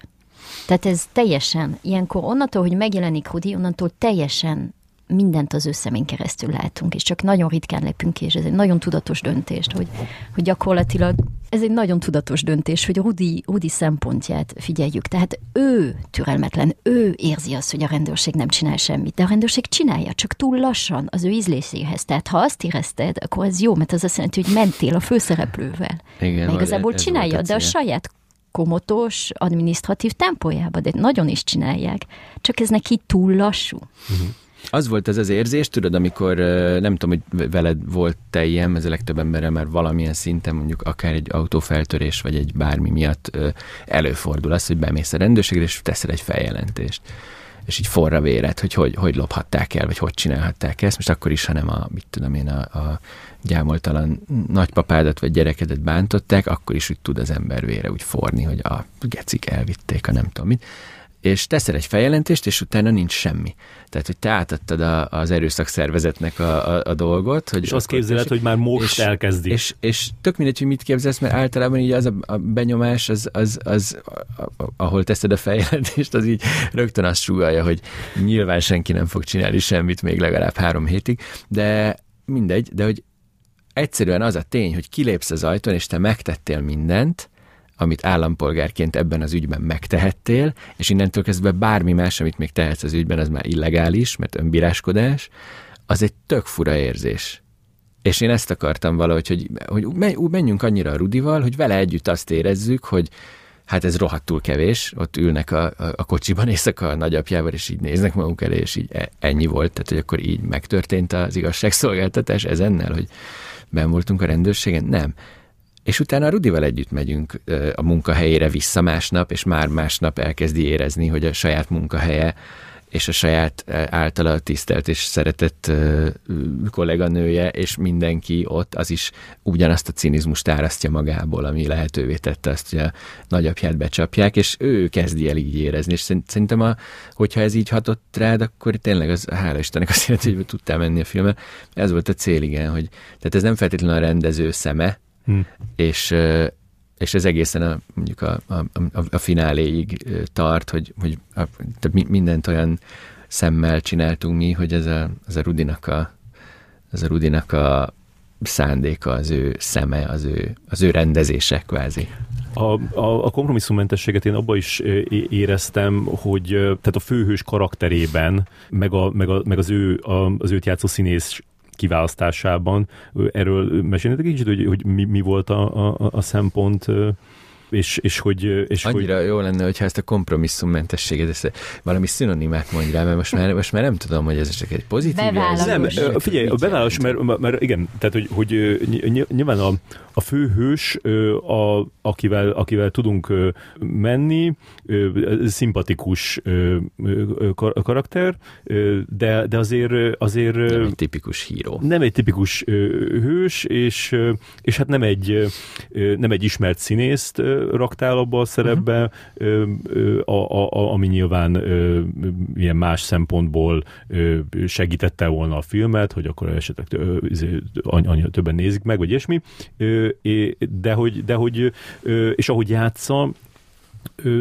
Tehát ez teljesen, ilyenkor onnantól, hogy megjelenik Rudi, onnantól teljesen mindent az ő szemén keresztül látunk, és csak nagyon ritkán lepünk ki, és ez egy nagyon tudatos döntés, hogy, hogy gyakorlatilag ez egy nagyon tudatos döntés, hogy Rudi, Rudi szempontját figyeljük. Tehát ő türelmetlen, ő érzi azt, hogy a rendőrség nem csinál semmit, de a rendőrség csinálja, csak túl lassan az ő ízléséhez. Tehát ha azt érezted, akkor ez jó, mert az azt jelenti, hogy mentél a főszereplővel. Igen, Meg igazából csinálja, de a saját komotos, administratív tempójába, de nagyon is csinálják. Csak ez neki túl lassú. Uh-huh. Az volt ez az érzés, tudod, amikor nem tudom, hogy veled volt te ilyen, ez a legtöbb emberrel már valamilyen szinten, mondjuk akár egy autófeltörés, vagy egy bármi miatt előfordul az, hogy bemész a rendőrségre, és teszel egy feljelentést és így forra véret, hogy, hogy hogy lophatták el, vagy hogy csinálhatták ezt, most akkor is, ha nem a, mit tudom én, a, a gyámoltalan nagypapádat vagy gyerekedet bántották, akkor is úgy tud az ember vére úgy forni, hogy a gecik elvitték, a nem tudom mit és teszel egy feljelentést, és utána nincs semmi. Tehát, hogy te átadtad a, az erőszakszervezetnek a, a, a dolgot. Hogy és azt képzeled, hogy már most és, elkezdi. És, és tök mindegy, hogy mit képzelsz, mert általában így az a, a benyomás, az, az, az a, ahol teszed a feljelentést, az így rögtön azt súgálja, hogy nyilván senki nem fog csinálni semmit még legalább három hétig, de mindegy, de hogy egyszerűen az a tény, hogy kilépsz az ajtón, és te megtettél mindent, amit állampolgárként ebben az ügyben megtehettél, és innentől kezdve bármi más, amit még tehetsz az ügyben, az már illegális, mert önbíráskodás, az egy tök fura érzés. És én ezt akartam valahogy, hogy, hogy menjünk annyira a Rudival, hogy vele együtt azt érezzük, hogy hát ez rohadtul kevés, ott ülnek a, a, a kocsiban éjszaka a nagyapjával, és így néznek maguk elé, és így e, ennyi volt, tehát hogy akkor így megtörtént az igazságszolgáltatás ezennel, hogy ben voltunk a rendőrségen? Nem és utána a Rudival együtt megyünk a munkahelyére vissza másnap, és már másnap elkezdi érezni, hogy a saját munkahelye és a saját általa tisztelt és szeretett kolléganője, és mindenki ott, az is ugyanazt a cinizmust árasztja magából, ami lehetővé tette azt, hogy a nagyapját becsapják, és ő kezdi el így érezni, és szerintem, a, hogyha ez így hatott rád, akkor tényleg az, hála Istennek jelenti, hogy tudtál menni a filmbe. Ez volt a cél, igen, hogy tehát ez nem feltétlenül a rendező szeme, Hmm. És, és ez egészen a, mondjuk a, a, a, a fináléig tart, hogy, hogy a, tehát mindent olyan szemmel csináltunk mi, hogy ez a, ez a Rudinak a, ez a Rudinak a szándéka, az ő szeme, az ő, az ő rendezése kvázi. A, a, a kompromisszummentességet én abban is éreztem, hogy tehát a főhős karakterében, meg, a, meg, a, meg az, ő, a, az őt játszó színész kiválasztásában. Erről mesélnétek kicsit, hogy, hogy mi, mi volt a, a, a szempont és, és hogy... És Annyira hogy... jó lenne, hogyha ezt a kompromisszummentességet, ezt valami szinonimát mondj rá, mert most már, most már nem tudom, hogy ez csak egy pozitív jelzés. Nem, figyelj, a bevállalás, mert, mert, igen, tehát hogy, hogy nyilván a, a főhős, a, akivel, akivel tudunk menni, szimpatikus karakter, de, de azért, azért... Nem egy tipikus híró. Nem egy tipikus hős, és, és hát nem egy, nem egy ismert színészt raktál abba a szerepbe, uh-huh. a, a, a, ami nyilván ilyen más szempontból segítette volna a filmet, hogy akkor esetleg izé, annyira többen nézik meg, vagy ilyesmi, de hogy, de hogy és ahogy játsza,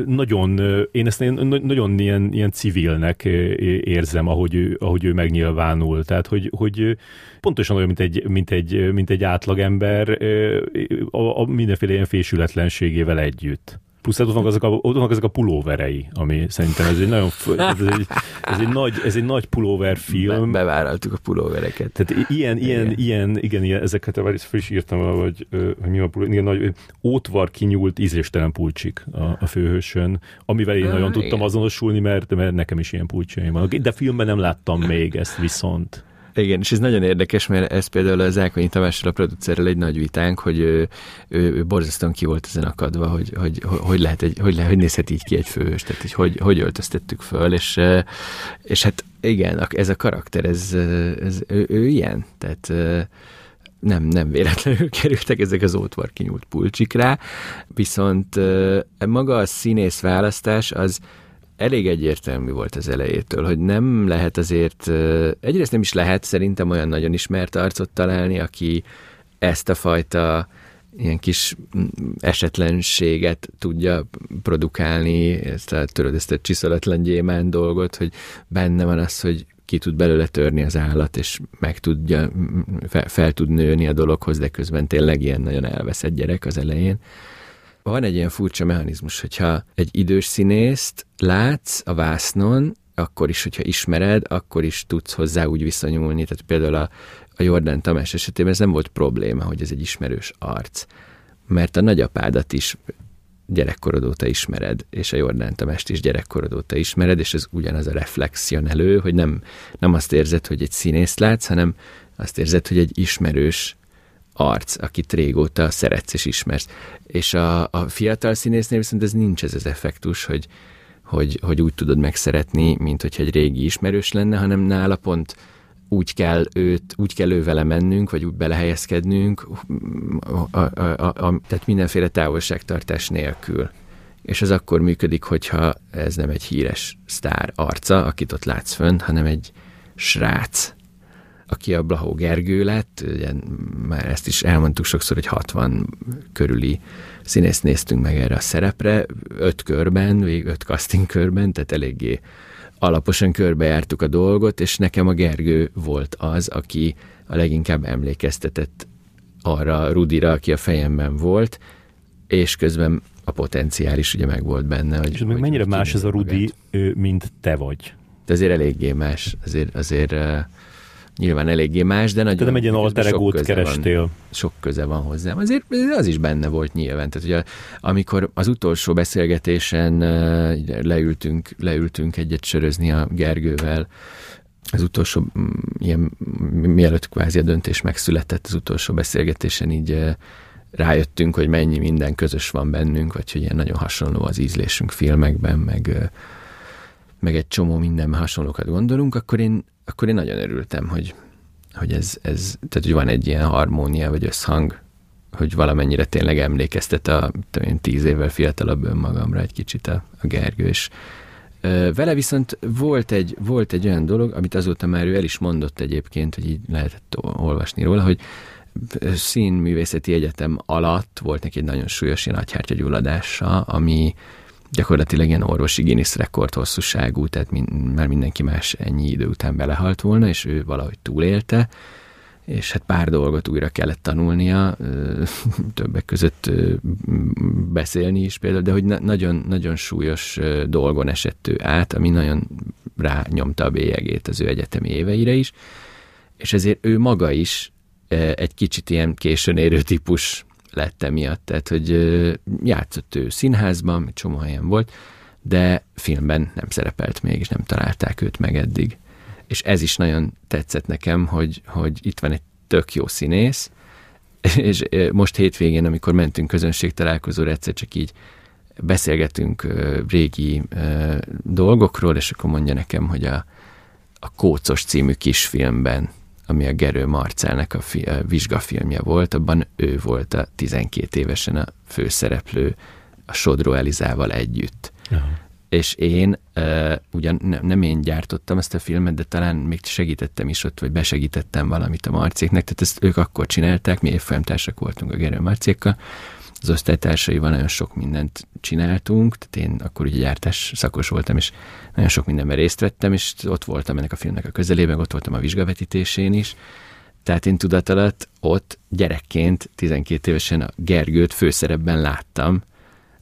nagyon, én ezt nagyon ilyen, ilyen civilnek érzem, ahogy ő, ahogy ő megnyilvánul. Tehát, hogy, hogy pontosan olyan, mint egy, mint egy, mint egy átlagember a, a mindenféle ilyen fésületlenségével együtt. Plusz ott vannak azok a, ott vannak azok a pulóverei, ami szerintem ez egy nagyon, ez egy, ez egy nagy, ez egy nagy pulóver film. Be, bevállaltuk a pulóvereket. Tehát ilyen, ilyen, igen. ilyen, igen, ilyen ezeket, vagy friss írtam, hogy, hogy mi a pulóver, igen, nagy, ótvar kinyúlt ízléstelen pulcsik a, a főhősön, amivel én ah, nagyon igen. tudtam azonosulni, mert, mert nekem is ilyen pulcsaim vannak. De filmben nem láttam még ezt viszont. Igen, és ez nagyon érdekes, mert ez például az Ákonyi Tamással, a producerrel egy nagy vitánk, hogy ő, ő, ő borzasztóan ki volt ezen akadva, hogy, hogy, hogy, lehet egy, hogy, lehet, hogy nézhet így ki egy főhős, tehát hogy, hogy, hogy öltöztettük föl, és, és hát igen, ez a karakter, ez, ez ő, ő ilyen, tehát nem, nem véletlenül (laughs) kerültek ezek az ótvar kinyúlt pulcsik rá, viszont maga a színész választás az elég egyértelmű volt az elejétől, hogy nem lehet azért, egyrészt nem is lehet szerintem olyan nagyon ismert arcot találni, aki ezt a fajta ilyen kis esetlenséget tudja produkálni, ezt a, tudod, ezt a csiszolatlan gyémán dolgot, hogy benne van az, hogy ki tud belőle törni az állat, és meg tudja, fel, fel tud nőni a dologhoz, de közben tényleg ilyen nagyon elveszett gyerek az elején. Van egy ilyen furcsa mechanizmus, hogyha egy idős színészt látsz a vásznon, akkor is, hogyha ismered, akkor is tudsz hozzá úgy viszonyulni. Tehát például a, a Jordán Tamás esetében ez nem volt probléma, hogy ez egy ismerős arc. Mert a nagyapádat is gyerekkorod óta ismered, és a Jordán Tamást is gyerekkorod óta ismered, és ez ugyanaz a reflexion elő, hogy nem, nem azt érzed, hogy egy színészt látsz, hanem azt érzed, hogy egy ismerős arc, akit régóta szeretsz és ismersz. És a, a fiatal színésznél viszont ez nincs ez az effektus, hogy, hogy, hogy úgy tudod megszeretni, mint hogyha egy régi ismerős lenne, hanem nála pont úgy kell őt, úgy kell ő mennünk, vagy úgy belehelyezkednünk, a, a, a, a, tehát mindenféle távolságtartás nélkül. És ez akkor működik, hogyha ez nem egy híres sztár arca, akit ott látsz fönn, hanem egy srác, aki a Blahó Gergő lett, ugye már ezt is elmondtuk sokszor, hogy 60 körüli színészt néztünk meg erre a szerepre, öt körben, végig öt casting körben, tehát eléggé alaposan körbejártuk a dolgot, és nekem a Gergő volt az, aki a leginkább emlékeztetett arra Rudira, aki a fejemben volt, és közben a potenciál is ugye meg volt benne. Hogy, és hogy mennyire más ez a Rudi, magát. mint te vagy? De azért eléggé más. Azért, azért nyilván eléggé más, de nagyon... Tehát nem egy ilyen alter egót kerestél. Van, sok köze van hozzám. Azért az is benne volt nyilván. Tehát ugye amikor az utolsó beszélgetésen leültünk, leültünk egyet sörözni a Gergővel, az utolsó, ilyen, mielőtt kvázi a döntés megszületett, az utolsó beszélgetésen így rájöttünk, hogy mennyi minden közös van bennünk, vagy hogy ilyen nagyon hasonló az ízlésünk filmekben, meg, meg egy csomó minden hasonlókat gondolunk, akkor én akkor én nagyon örültem, hogy, hogy ez, ez, tehát hogy van egy ilyen harmónia vagy összhang, hogy valamennyire tényleg emlékeztet a én, tíz évvel fiatalabb önmagamra egy kicsit a, a Gergő, és vele viszont volt egy, volt egy olyan dolog, amit azóta már ő el is mondott egyébként, hogy így lehetett olvasni róla, hogy színművészeti egyetem alatt volt neki egy nagyon súlyos ilyen agyhártyagyulladása, ami gyakorlatilag ilyen orvosi Guinness rekord hosszúságú, tehát min, már mindenki más ennyi idő után belehalt volna, és ő valahogy túlélte, és hát pár dolgot újra kellett tanulnia, (laughs) többek között beszélni is például, de hogy nagyon, nagyon súlyos dolgon esett ő át, ami nagyon rányomta a bélyegét az ő egyetemi éveire is, és ezért ő maga is egy kicsit ilyen későn érő típus lett emiatt, tehát hogy játszott ő színházban, egy csomó helyen volt, de filmben nem szerepelt még, és nem találták őt meg eddig. És ez is nagyon tetszett nekem, hogy, hogy itt van egy tök jó színész, (laughs) és most hétvégén, amikor mentünk közönségtalálkozóra, egyszer csak így beszélgetünk régi dolgokról, és akkor mondja nekem, hogy a, a Kócos című kisfilmben ami a Gerő Marcelnek a, fi, a vizsgafilmje volt, abban ő volt a 12 évesen a főszereplő a Sodró Elizával együtt. Aha. És én, uh, ugyan nem, nem én gyártottam ezt a filmet, de talán még segítettem is ott, vagy besegítettem valamit a Marcéknek, tehát ezt ők akkor csinálták, mi évfolyamtársak voltunk a Gerő Marcékkal, az osztálytársaival nagyon sok mindent csináltunk, tehát én akkor ugye gyártás szakos voltam, és nagyon sok mindenben részt vettem, és ott voltam ennek a filmnek a közelében, ott voltam a vizsgavetítésén is, tehát én tudat alatt ott gyerekként, 12 évesen a Gergőt főszerepben láttam,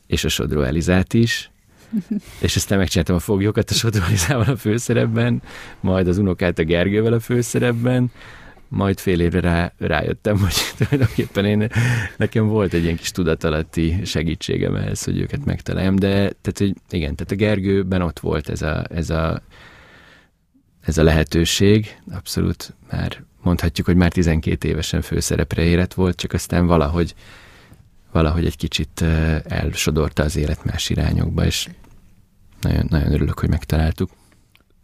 és a Sodró Elizát is, (laughs) és aztán megcsináltam a foglyokat a Sodró Elizával a főszerepben, majd az unokát a Gergővel a főszerepben, majd fél évre rá, rájöttem, hogy (laughs) tulajdonképpen én, nekem volt egy ilyen kis tudatalatti segítségem ehhez, hogy őket megtaláljam, de tehát, hogy igen, tehát a Gergőben ott volt ez a, ez a, ez a lehetőség, abszolút már mondhatjuk, hogy már 12 évesen főszerepre érett volt, csak aztán valahogy, valahogy egy kicsit elsodorta az élet más irányokba, és nagyon, nagyon örülök, hogy megtaláltuk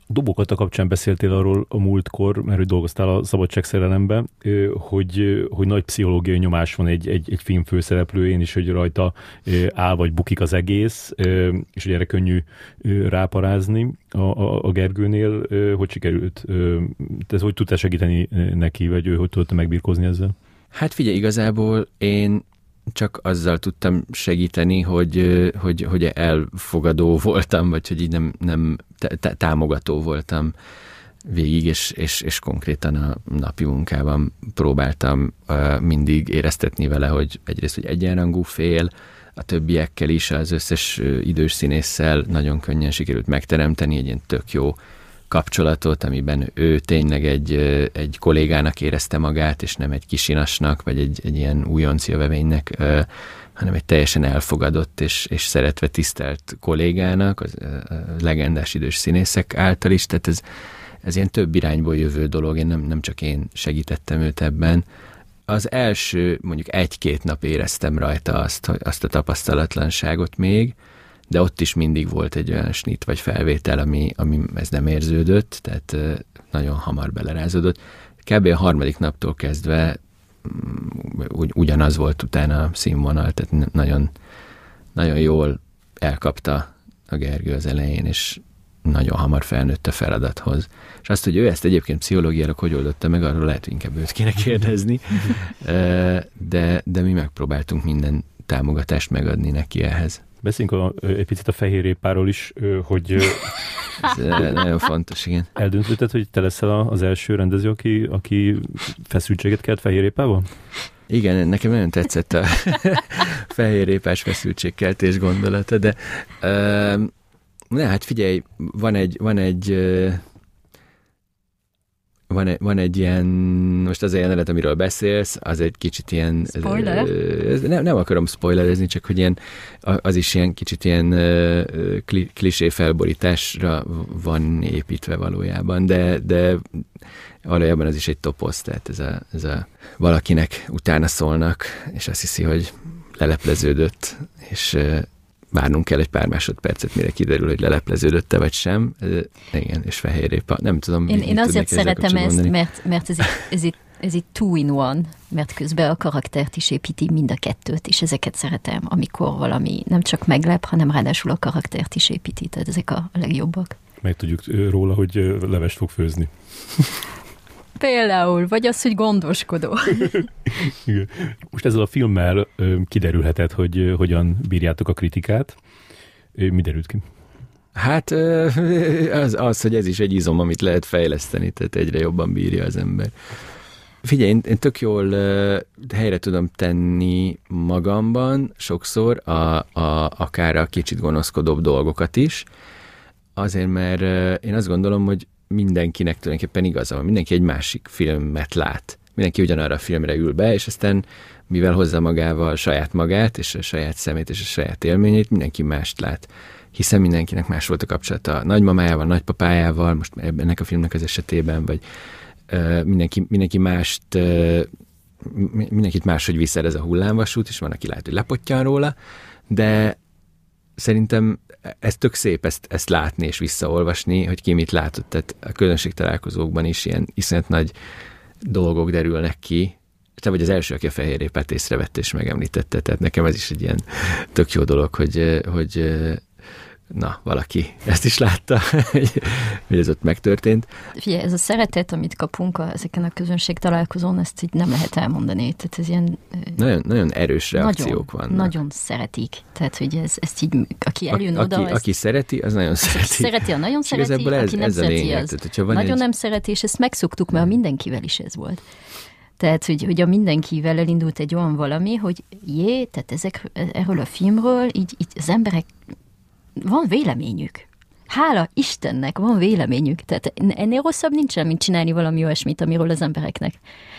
dobokat a kapcsán beszéltél arról a múltkor, mert hogy dolgoztál a szabadságszerelemben, hogy, hogy nagy pszichológiai nyomás van egy, egy, egy film főszereplőjén is, hogy rajta áll vagy bukik az egész, és hogy erre könnyű ráparázni a, a, a Gergőnél. Hogy sikerült? Te hogy tudtál segíteni neki, vagy ő hogy tudta megbírkozni ezzel? Hát figyelj, igazából én csak azzal tudtam segíteni, hogy, hogy, hogy elfogadó voltam, vagy hogy így nem, nem támogató voltam végig, és, és, és konkrétan a napi munkában próbáltam uh, mindig éreztetni vele, hogy egyrészt, hogy egyenrangú fél, a többiekkel is, az összes idős színésszel nagyon könnyen sikerült megteremteni egy ilyen tök jó kapcsolatot, amiben ő tényleg egy, egy kollégának érezte magát, és nem egy kisinasnak, vagy egy, egy ilyen újonc jövevénynek, hanem egy teljesen elfogadott és, és szeretve tisztelt kollégának, az, legendás idős színészek által is, tehát ez, ez ilyen több irányból jövő dolog, én nem, nem csak én segítettem őt ebben. Az első mondjuk egy-két nap éreztem rajta azt, hogy azt a tapasztalatlanságot még, de ott is mindig volt egy olyan snit vagy felvétel, ami, ami ez nem érződött, tehát nagyon hamar belerázódott. Kb. a harmadik naptól kezdve mm, ugy, ugyanaz volt utána a színvonal, tehát nagyon, nagyon jól elkapta a Gergő az elején, és nagyon hamar felnőtt a feladathoz. És azt, hogy ő ezt egyébként pszichológiára hogy oldotta meg, arról lehet, inkább őt kéne kérdezni, (laughs) de, de mi megpróbáltunk minden támogatást megadni neki ehhez. Beszéljünk a, egy picit a fehérépáról is, hogy... (laughs) Ez nagyon fontos, igen. Eldöntötted, hogy te leszel az első rendező, aki, aki feszültséget kelt fehérépával? Igen, nekem nagyon tetszett a (laughs) fehérépás feszültségkeltés gondolata, de uh, ne, hát figyelj, van egy, van egy van, egy, van egy ilyen, most az a jelenet, amiről beszélsz, az egy kicsit ilyen... Spoiler? Ez, nem, nem akarom spoilerezni, csak hogy ilyen, az is ilyen kicsit ilyen klisé felborításra van építve valójában, de, de valójában az is egy toposz, tehát ez a, ez a valakinek utána szólnak, és azt hiszi, hogy lelepleződött, és várnunk kell egy pár másodpercet, mire kiderül, hogy lelepleződött-e vagy sem. Igen, és fehérrépa. Nem tudom, Én, én azért szeretem ezt, mert, mert ez, ez itt ez itt two in one, mert közben a karaktert is építi mind a kettőt, és ezeket szeretem, amikor valami nem csak meglep, hanem ráadásul a karaktert is építi, tehát ezek a legjobbak. Meg tudjuk róla, hogy levest fog főzni. (laughs) Például, vagy az, hogy gondoskodó. (laughs) Most ezzel a filmmel kiderülhetett, hogy hogyan bírjátok a kritikát. Mi derült ki? Hát (laughs) az, az, hogy ez is egy izom, amit lehet fejleszteni, tehát egyre jobban bírja az ember. Figyelj, én, én tök jól helyre tudom tenni magamban sokszor a, a, akár a kicsit gonoszkodóbb dolgokat is, azért, mert én azt gondolom, hogy mindenkinek tulajdonképpen igaza van. Mindenki egy másik filmet lát. Mindenki ugyanarra a filmre ül be, és aztán mivel hozza magával saját magát, és a saját szemét, és a saját élményét, mindenki mást lát. Hiszen mindenkinek más volt a kapcsolata a nagymamájával, nagypapájával, most ennek a filmnek az esetében, vagy uh, mindenki, mindenki mást uh, mindenkit máshogy viszel ez a hullámvasút, és van, aki lehet, hogy lepottyan róla, de szerintem ez tök szép ezt, ezt látni és visszaolvasni, hogy ki mit látott. Tehát a közönség találkozókban is ilyen iszonyat nagy dolgok derülnek ki. Te vagy az első, aki a fehérrépát észrevette és megemlítette, tehát nekem ez is egy ilyen tök jó dolog, hogy, hogy na, valaki ezt is látta, (laughs) hogy ez ott megtörtént. Figyelj, ez a szeretet, amit kapunk a, ezeken a közönség találkozón, ezt így nem lehet elmondani. Tehát ez ilyen... Nagyon, nagyon erős reakciók nagyon, vannak. Nagyon szeretik. Tehát, hogy ez, ezt így, aki eljön a, oda... Aki, ezt, aki szereti, az nagyon szereti. Szereti, a nagyon szereti, ez, aki nem ez szereti, lényeg. az Tehát, nagyon egy... nem szereti, és ezt megszoktuk, mert a mindenkivel is ez volt. Tehát, hogy, hogy a mindenkivel elindult egy olyan valami, hogy jé, tehát ezek, erről a filmről így, így az emberek van véleményük. Hála Istennek van véleményük. Tehát ennél rosszabb nincsen, mint csinálni valami olyasmit, amiről az embereknek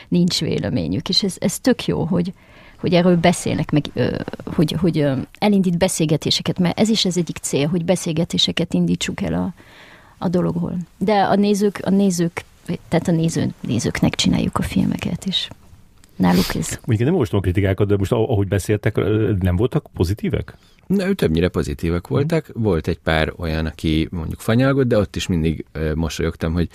nincs véleményük. És ez, ez tök jó, hogy, hogy erről beszélnek, meg hogy, hogy elindít beszélgetéseket, mert ez is az egyik cél, hogy beszélgetéseket indítsuk el a, a dologról. De a nézők, a nézők, tehát a néző, nézőknek csináljuk a filmeket, és náluk ez. Mondjuk nem olvastam a kritikákat, de most ahogy beszéltek, nem voltak pozitívek? Na, ő többnyire pozitívek voltak. Volt egy pár olyan, aki mondjuk fanyalgott, de ott is mindig mosolyogtam, hogy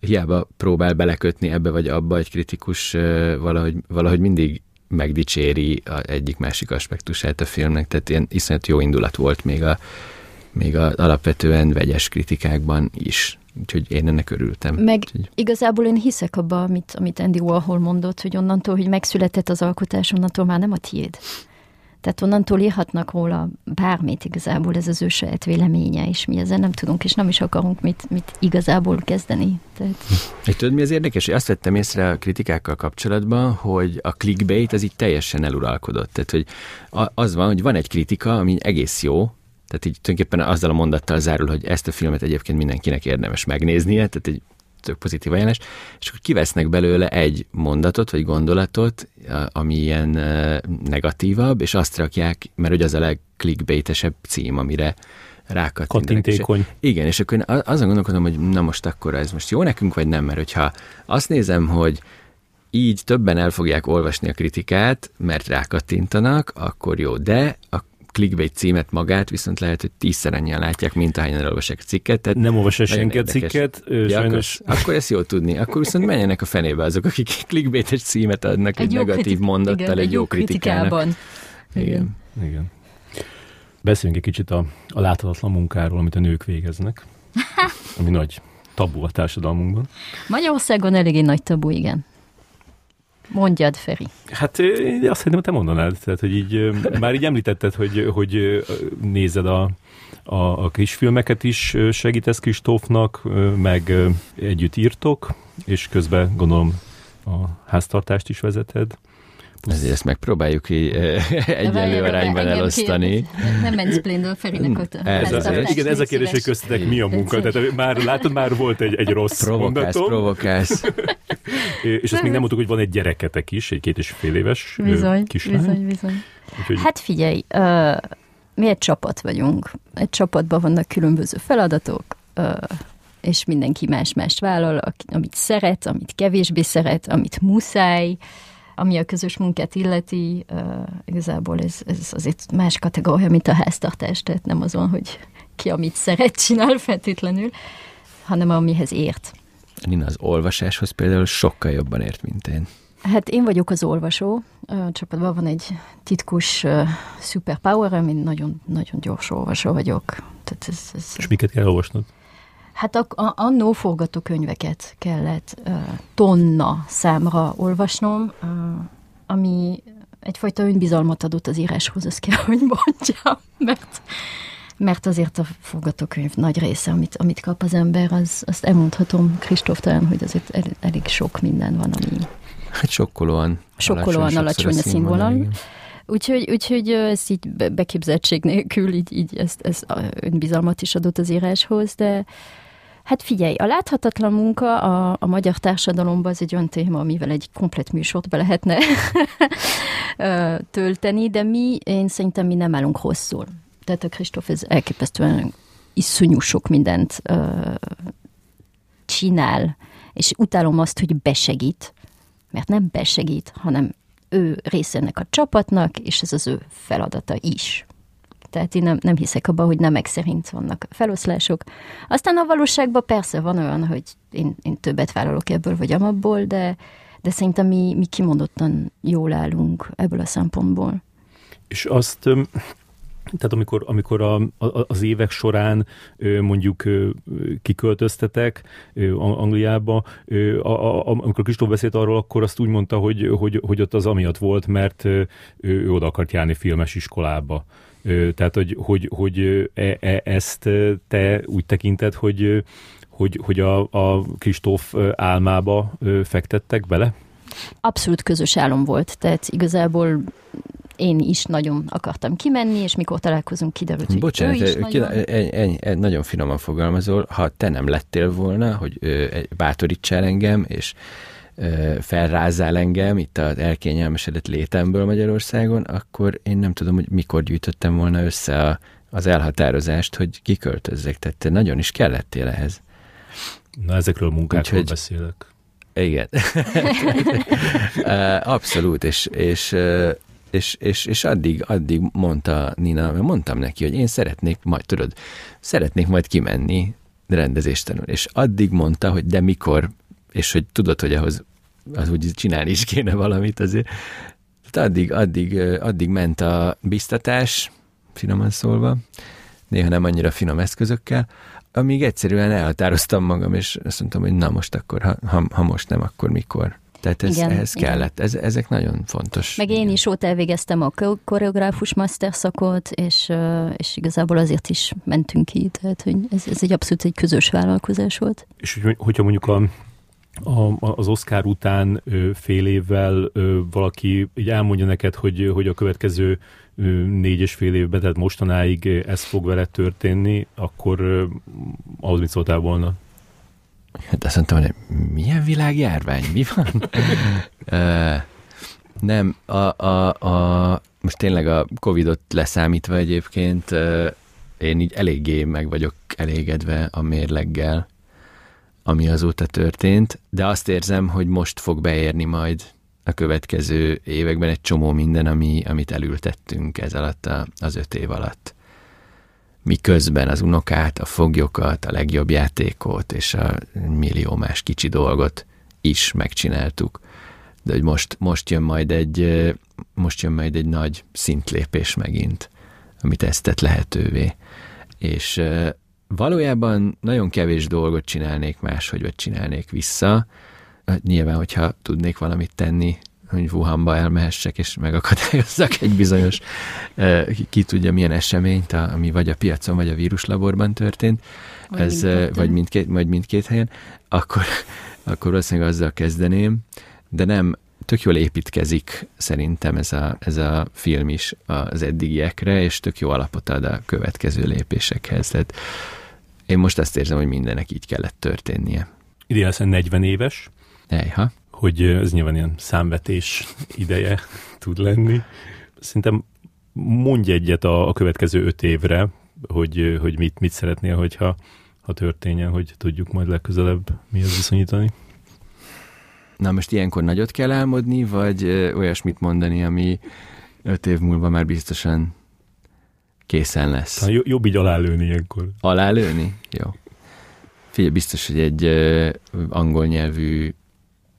hiába próbál belekötni ebbe vagy abba egy kritikus, valahogy, valahogy mindig megdicséri a egyik másik aspektusát a filmnek, tehát ilyen iszonyat jó indulat volt még a, még a alapvetően vegyes kritikákban is. Úgyhogy én ennek örültem. Meg Úgyhogy... igazából én hiszek abba, amit, amit Andy Warhol mondott, hogy onnantól, hogy megszületett az alkotás, onnantól már nem a tiéd. Tehát onnantól írhatnak róla bármit igazából, ez az ő saját véleménye, és mi ezzel nem tudunk, és nem is akarunk mit, mit igazából kezdeni. Tehát... És tudod, mi az érdekes? Azt vettem észre a kritikákkal kapcsolatban, hogy a clickbait az így teljesen eluralkodott. Tehát, hogy az van, hogy van egy kritika, ami egész jó, tehát így tulajdonképpen azzal a mondattal zárul, hogy ezt a filmet egyébként mindenkinek érdemes megnéznie, tehát egy tök pozitív ajánlás, és akkor kivesznek belőle egy mondatot, vagy gondolatot, ami ilyen negatívabb, és azt rakják, mert hogy az a legklikbeitesebb cím, amire rákattintékony. Igen, és akkor én azon gondolkodom, hogy na most akkor ez most jó nekünk, vagy nem, mert hogyha azt nézem, hogy így többen el fogják olvasni a kritikát, mert rákattintanak, akkor jó, de a clickbait címet magát, viszont lehet, hogy tízszer annyian látják, mint ahányan elolvassák a cikket. Tehát nem olvassa senki a cikket, ja, sajnos. Akkor, akkor ezt jó tudni. Akkor viszont menjenek a fenébe azok, akik (laughs) clickbaites címet adnak egy, egy negatív kritik- mondattal, igen, egy jó kritikának. Igen. igen. igen. Beszéljünk egy kicsit a, a láthatatlan munkáról, amit a nők végeznek, (laughs) ami nagy tabu a társadalmunkban. Magyarországon eléggé nagy tabu, igen. Mondjad, Feri. Hát én azt szerintem te mondanád, tehát, hogy így már így említetted, hogy, hogy nézed a, a, a kisfilmeket is segítesz Kristófnak, meg együtt írtok, és közben gondolom a háztartást is vezeted. Ezért ezt megpróbáljuk így (laughs) egyenlő arányban elosztani. Nem a Ferinek ott a ez az, Igen, ez a kérdés, hogy köztetek mi a munka. Tehát már látod, már volt egy, egy rossz provokálsz, mondatom. Provokálsz, (laughs) És azt még nem mondtuk, hogy van egy gyereketek is, egy két és fél éves bizony, kislány. Bizony, bizony. Úgyhogy... Hát figyelj, uh, mi egy csapat vagyunk. Egy csapatban vannak különböző feladatok, uh, és mindenki más-más vállal, amit szeret, amit kevésbé szeret, amit muszáj. Uh, ami a közös munkát illeti, uh, igazából ez, ez azért más kategória, mint a háztartás, tehát nem azon, hogy ki amit szeret csinál feltétlenül, hanem amihez ért. Nina az olvasáshoz például sokkal jobban ért, mint én. Hát én vagyok az olvasó. A csapatban van egy titkos uh, superpower, ami nagyon, nagyon gyors olvasó vagyok. Tehát ez, ez, És miket kell olvasnod? Hát a, a, annó forgatókönyveket kellett uh, tonna számra olvasnom, uh, ami egyfajta önbizalmat adott az íráshoz, azt kell, hogy mondjam, (laughs) mert, mert azért a forgatókönyv nagy része, amit, amit kap az ember, az, azt elmondhatom Kristóf talán, hogy azért el, elég sok minden van, ami... Hát sokkolóan. Sokkolóan alacsony a színvonal. Úgyhogy, úgyhogy ez így beképzeltség nélkül így, így ezt, ezt önbizalmat is adott az íráshoz, de Hát figyelj, a láthatatlan munka a, a magyar társadalomban az egy olyan téma, amivel egy komplet műsort be lehetne (laughs) tölteni, de mi, én szerintem mi nem állunk rosszul. Tehát a Kristóf ez elképesztően iszonyú sok mindent uh, csinál, és utálom azt, hogy besegít, mert nem besegít, hanem ő része ennek a csapatnak, és ez az ő feladata is. Tehát én nem, nem hiszek abba, hogy nemek szerint vannak feloszlások. Aztán a valóságban persze van olyan, hogy én, én többet vállalok ebből vagy amabból, de, de szerintem mi, mi kimondottan jól állunk ebből a szempontból. És azt tehát amikor, amikor a, a, az évek során mondjuk kiköltöztetek Angliába, a, a, amikor Kristóf beszélt arról, akkor azt úgy mondta, hogy, hogy, hogy ott az amiatt volt, mert ő oda akart járni filmes iskolába. Tehát, hogy, hogy, hogy e, e, ezt te úgy tekinted, hogy, hogy, hogy a, a Kristóf álmába fektettek bele? Abszolút közös álom volt, tehát igazából én is nagyon akartam kimenni, és mikor találkozunk, kiderült, hogy Bocsánat, ő is nagyon... Ennyi, ennyi, ennyi, nagyon finoman fogalmazol, ha te nem lettél volna, hogy ö, bátorítsál engem, és felrázzál engem itt az elkényelmesedett létemből Magyarországon, akkor én nem tudom, hogy mikor gyűjtöttem volna össze a, az elhatározást, hogy kiköltözzek. Tehát te nagyon is kellettél ehhez. Na, ezekről a munkákról Úgyhogy, beszélek. Igen. (laughs) Abszolút, és, és és, és, és addig, addig mondta Nina, mert mondtam neki, hogy én szeretnék majd, tudod, szeretnék majd kimenni rendezéstenül. És addig mondta, hogy de mikor, és hogy tudod, hogy ahhoz az úgy csinálni is kéne valamit azért. Tehát addig, addig, addig ment a biztatás, finoman szólva, néha nem annyira finom eszközökkel, amíg egyszerűen elhatároztam magam, és azt mondtam, hogy na most akkor, ha, ha, ha most nem, akkor mikor. Tehát ez, igen, ehhez igen. kellett. Ez, ezek nagyon fontos. Meg én is ott elvégeztem a koreográfus master szakot, és, és igazából azért is mentünk ki, tehát hogy ez, ez egy abszolút egy közös vállalkozás volt. És hogyha mondjuk a, a, az Oscar után fél évvel valaki így elmondja neked, hogy, hogy a következő négy és fél évben, tehát mostanáig ez fog vele történni, akkor ahhoz mit szóltál volna? Hát azt mondtam, hogy milyen világjárvány, mi van? nem, a, a, a, most tényleg a Covidot leszámítva egyébként én így eléggé meg vagyok elégedve a mérleggel, ami azóta történt, de azt érzem, hogy most fog beérni majd a következő években egy csomó minden, ami, amit elültettünk ez alatt a, az öt év alatt miközben az unokát, a foglyokat, a legjobb játékot és a millió más kicsi dolgot is megcsináltuk. De hogy most, most jön majd egy most jön majd egy nagy szintlépés megint, amit ezt tett lehetővé. És valójában nagyon kevés dolgot csinálnék máshogy, vagy csinálnék vissza. Nyilván, hogyha tudnék valamit tenni, hogy Wuhanba elmehessek, és megakadályozzak egy bizonyos, ki, tudja milyen eseményt, ami vagy a piacon, vagy a víruslaborban történt, vagy ez, mindkettő. vagy mindkét, vagy mindkét helyen, akkor, akkor valószínűleg azzal kezdeném, de nem, tök jól építkezik szerintem ez a, ez a film is az eddigiekre, és tök jó alapot ad a következő lépésekhez. Tehát én most azt érzem, hogy mindennek így kellett történnie. Idén 40 éves. Ejha hogy ez nyilván ilyen számvetés ideje tud lenni. Szerintem mondj egyet a, a következő öt évre, hogy, hogy mit, mit szeretnél, hogyha ha történjen, hogy tudjuk majd legközelebb mihez viszonyítani. Na most ilyenkor nagyot kell álmodni, vagy olyasmit mondani, ami öt év múlva már biztosan készen lesz. Ha jobb így alálőni ilyenkor. Alálőni? Jó. Figyelj, biztos, hogy egy angol nyelvű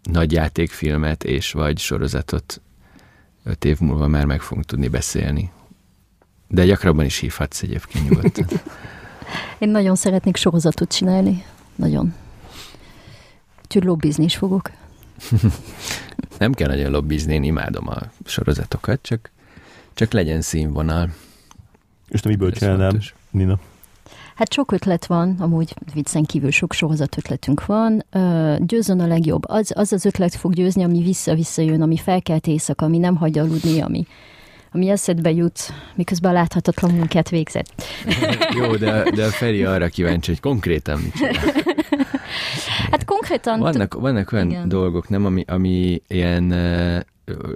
nagy játékfilmet és vagy sorozatot öt év múlva már meg fogunk tudni beszélni. De gyakrabban is hívhatsz egyébként nyugodtan. (laughs) (laughs) Én nagyon szeretnék sorozatot csinálni. Nagyon. Úgyhogy lobbizni is fogok. Nem kell nagyon lobbizni, én imádom a sorozatokat, csak, csak legyen színvonal. És te miből csinálnám, Nina? Hát sok ötlet van, amúgy viccen kívül sok sorozat ötletünk van. Győzön a legjobb. Az az, az ötlet fog győzni, ami vissza-vissza jön, ami felkelt éjszaka, ami nem hagy aludni, ami, ami eszedbe jut, miközben a láthatatlan munkát végzett. (laughs) Jó, de, de a Feri arra kíváncsi, hogy konkrétan mit csinál. (laughs) Hát konkrétan... Vannak, vannak olyan igen. dolgok, nem, ami, ami ilyen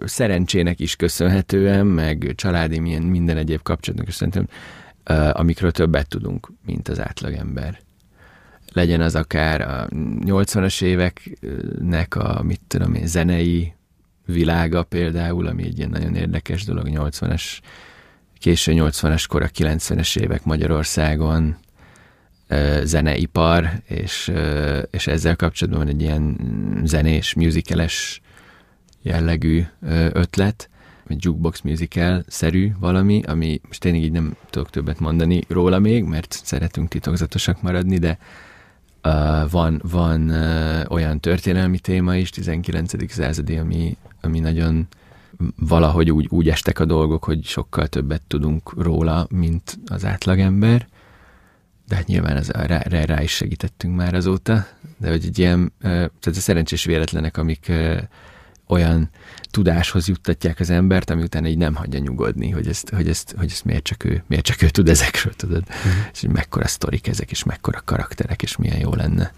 szerencsének is köszönhetően, meg családi milyen minden egyéb kapcsolatnak is szerintem amikről többet tudunk, mint az átlagember. Legyen az akár a 80-as éveknek a, mit tudom én, zenei világa például, ami egy ilyen nagyon érdekes dolog, 80-as, késő 80-as kor, a 90-es évek Magyarországon, zeneipar, és, és ezzel kapcsolatban van egy ilyen zenés, musicales jellegű ötlet, vagy jukebox musical-szerű valami, ami most tényleg így nem tudok többet mondani róla még, mert szeretünk titokzatosak maradni, de uh, van, van uh, olyan történelmi téma is, 19. századi, ami, ami nagyon valahogy úgy, úgy estek a dolgok, hogy sokkal többet tudunk róla, mint az átlagember, de hát nyilván az, rá, rá, rá is segítettünk már azóta, de hogy egy ilyen, tehát a szerencsés véletlenek, amik olyan tudáshoz juttatják az embert, ami utána így nem hagyja nyugodni, hogy ezt, hogy ezt, hogy ezt miért, csak ő, miért csak ő tud ezekről, tudod? Uh-huh. És hogy mekkora sztorik ezek, és mekkora karakterek, és milyen jó lenne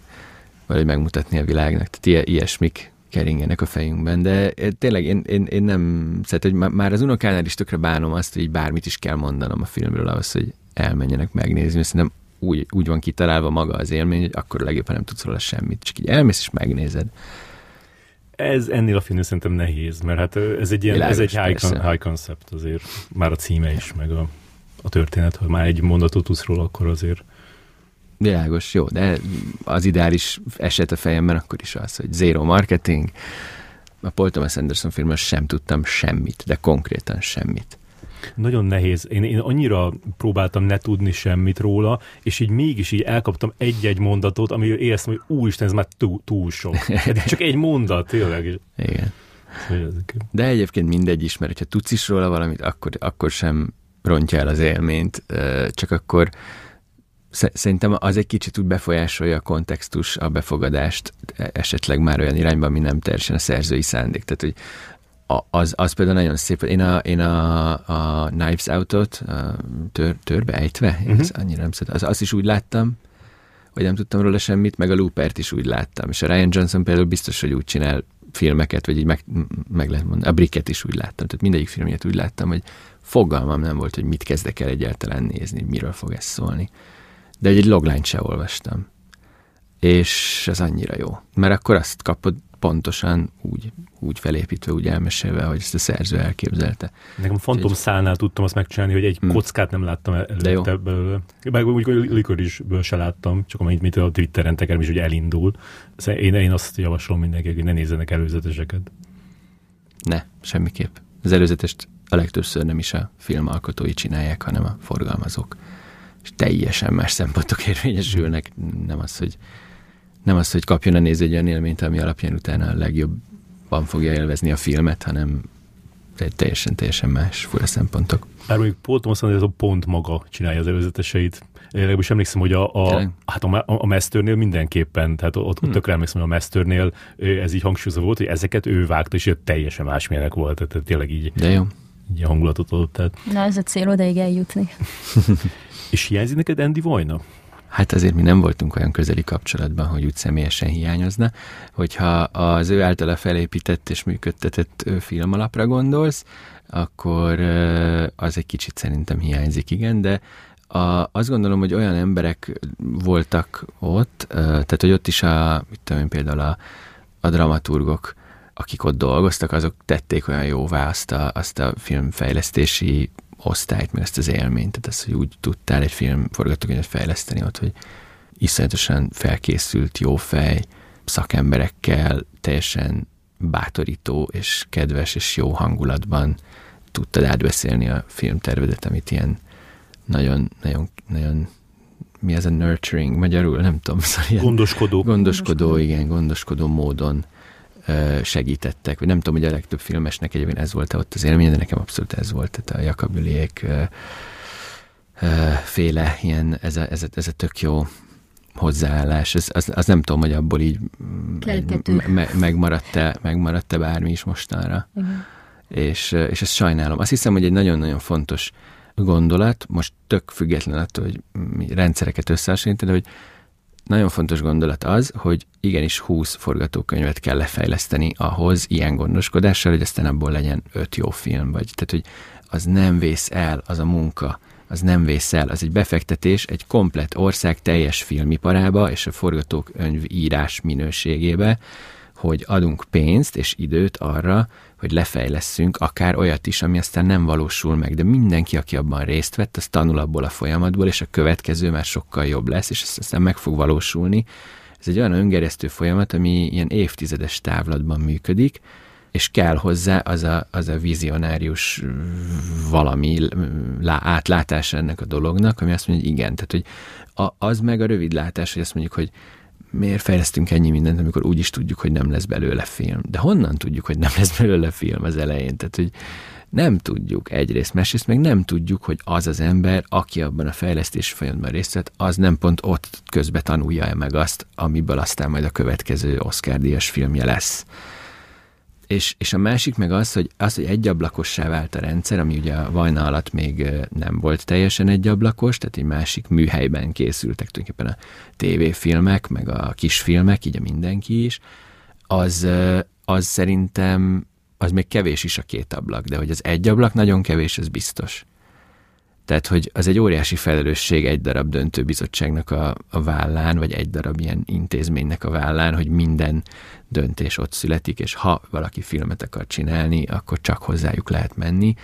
valahogy megmutatni a világnak. Tehát ilyesmik keringenek a fejünkben, de tényleg én, én, én nem, szóval, hogy már az unokánál is tökre bánom azt, hogy bármit is kell mondanom a filmről ahhoz, hogy elmenjenek megnézni, szerintem úgy, úgy van kitalálva maga az élmény, hogy akkor legjobb, ha nem tudsz róla semmit, csak így elmész és megnézed. Ez ennél a filmnél szerintem nehéz, mert hát ez egy, ilyen, Világos, ez egy high, con, high concept azért, már a címe is, meg a, a történet, ha már egy mondatot tudsz róla, akkor azért Világos, jó, de az ideális eset a fejemben akkor is az, hogy zero marketing. A Paul Thomas Anderson filmről sem tudtam semmit, de konkrétan semmit. Nagyon nehéz. Én, én annyira próbáltam ne tudni semmit róla, és így mégis így elkaptam egy-egy mondatot, amiről éreztem, hogy úristen, ez már túl, túl sok. Eddig (laughs) csak egy mondat, tényleg. Igen. De egyébként mindegy is, mert ha tudsz is róla valamit, akkor, akkor sem rontja el az élményt, csak akkor Szerintem az egy kicsit úgy befolyásolja a kontextus, a befogadást, e, esetleg már olyan irányban, ami nem teljesen a szerzői szándék. Tehát, hogy az, az például nagyon szép. Én a, én a, a Knives Out-ot tör, törbe ejtve, uh-huh. ez annyira nem szeret. Az, azt is úgy láttam, hogy nem tudtam róla semmit, meg a Loopert is úgy láttam. És a Ryan Johnson például biztos, hogy úgy csinál filmeket, vagy így meg, meg lehet mondani. A Bricket is úgy láttam, tehát mindegyik filmjét úgy láttam, hogy fogalmam nem volt, hogy mit kezdek el egyáltalán nézni, miről fog ez szólni de egy logline se olvastam. És ez annyira jó. Mert akkor azt kapod pontosan úgy, úgy felépítve, úgy elmesélve, hogy ezt a szerző elképzelte. Nekem a Phantom szálnál tudtam azt megcsinálni, hogy egy hmm. kockát nem láttam előtte belőle. Meg úgy, Likorisből se láttam, csak amit mit a Twitteren tekerem is, hogy elindul. Szóval én, én azt javaslom mindenkinek, hogy ne nézzenek előzeteseket. Ne, semmiképp. Az előzetest a legtöbbször nem is a filmalkotói csinálják, hanem a forgalmazók és teljesen más szempontok érvényesülnek. Nem az, hogy, nem az, hogy kapjon a néző egy olyan élményt, ami alapján utána a legjobban fogja élvezni a filmet, hanem teljesen, teljesen más fura szempontok. Bár mondjuk Paul Thomas ez a pont maga csinálja az előzeteseit. Én legalábbis emlékszem, hogy a, a, hát a, a Masternél mindenképpen, tehát ott, ott hmm. tökre emlékszem, hogy a Masternél ez így hangsúlyozva volt, hogy ezeket ő vágta, és teljesen másmilyenek volt, tehát tényleg így, De jó. így a hangulatot adott. Tehát. Na, ez a cél odaig eljutni. (laughs) És hiányzik neked Andy Vajna? Hát azért mi nem voltunk olyan közeli kapcsolatban, hogy úgy személyesen hiányozna. Hogyha az ő általa felépített és működtetett filmalapra gondolsz, akkor az egy kicsit szerintem hiányzik, igen, de a, azt gondolom, hogy olyan emberek voltak ott, tehát hogy ott is a, mit tudom én, például a, a dramaturgok, akik ott dolgoztak, azok tették olyan jóvá azt a, azt a filmfejlesztési osztályt, meg ezt az élményt, tehát ezt, hogy úgy tudtál egy film forgatókönyvet fejleszteni ott, hogy iszonyatosan felkészült, jó fej, szakemberekkel, teljesen bátorító és kedves és jó hangulatban tudtad átbeszélni a filmtervedet, amit ilyen nagyon, nagyon, nagyon mi ez a nurturing? Magyarul, nem tudom, (laughs) szóval gondoskodó. Gondoskodó, igen, gondoskodó módon segítettek, vagy nem tudom, hogy a legtöbb filmesnek egyébként ez volt ott az élmény, de nekem abszolút ez volt, tehát a Jakabüliék féle ilyen, ez a, ez, a, ez a tök jó hozzáállás, az, az, az nem tudom, hogy abból így me, megmaradt-e, megmaradt-e bármi is mostanra. Igen. És, és ezt sajnálom. Azt hiszem, hogy egy nagyon-nagyon fontos gondolat, most tök független attól, hogy mi rendszereket összehasonlítani, hogy nagyon fontos gondolat az, hogy igenis 20 forgatókönyvet kell lefejleszteni ahhoz ilyen gondoskodással, hogy aztán abból legyen 5 jó film, vagy. Tehát, hogy az nem vész el, az a munka, az nem vész el, az egy befektetés egy komplet ország teljes filmiparába és a forgatókönyv írás minőségébe, hogy adunk pénzt és időt arra, hogy lefejlesszünk akár olyat is, ami aztán nem valósul meg, de mindenki, aki abban részt vett, az tanul abból a folyamatból, és a következő már sokkal jobb lesz, és ez aztán meg fog valósulni. Ez egy olyan öngeresztő folyamat, ami ilyen évtizedes távlatban működik, és kell hozzá az a, az a vizionárius valami lá, átlátása ennek a dolognak, ami azt mondja, hogy igen, tehát hogy a, az meg a rövid látás, hogy azt mondjuk, hogy miért fejlesztünk ennyi mindent, amikor úgy is tudjuk, hogy nem lesz belőle film. De honnan tudjuk, hogy nem lesz belőle film az elején? Tehát, hogy nem tudjuk egyrészt, másrészt meg nem tudjuk, hogy az az ember, aki abban a fejlesztési folyamatban részt vett, az nem pont ott közbe tanulja-e meg azt, amiből aztán majd a következő Oscar-díjas filmje lesz. És, és a másik meg az, hogy az, hogy egyablakosá vált a rendszer, ami ugye a Vajna alatt még nem volt teljesen egyablakos, tehát egy másik műhelyben készültek tulajdonképpen a tévéfilmek, meg a kisfilmek, így a mindenki is, az, az szerintem az még kevés is a két ablak, de hogy az egy ablak nagyon kevés, az biztos. Tehát, hogy az egy óriási felelősség egy darab döntőbizottságnak a, a vállán, vagy egy darab ilyen intézménynek a vállán, hogy minden döntés ott születik, és ha valaki filmet akar csinálni, akkor csak hozzájuk lehet menni.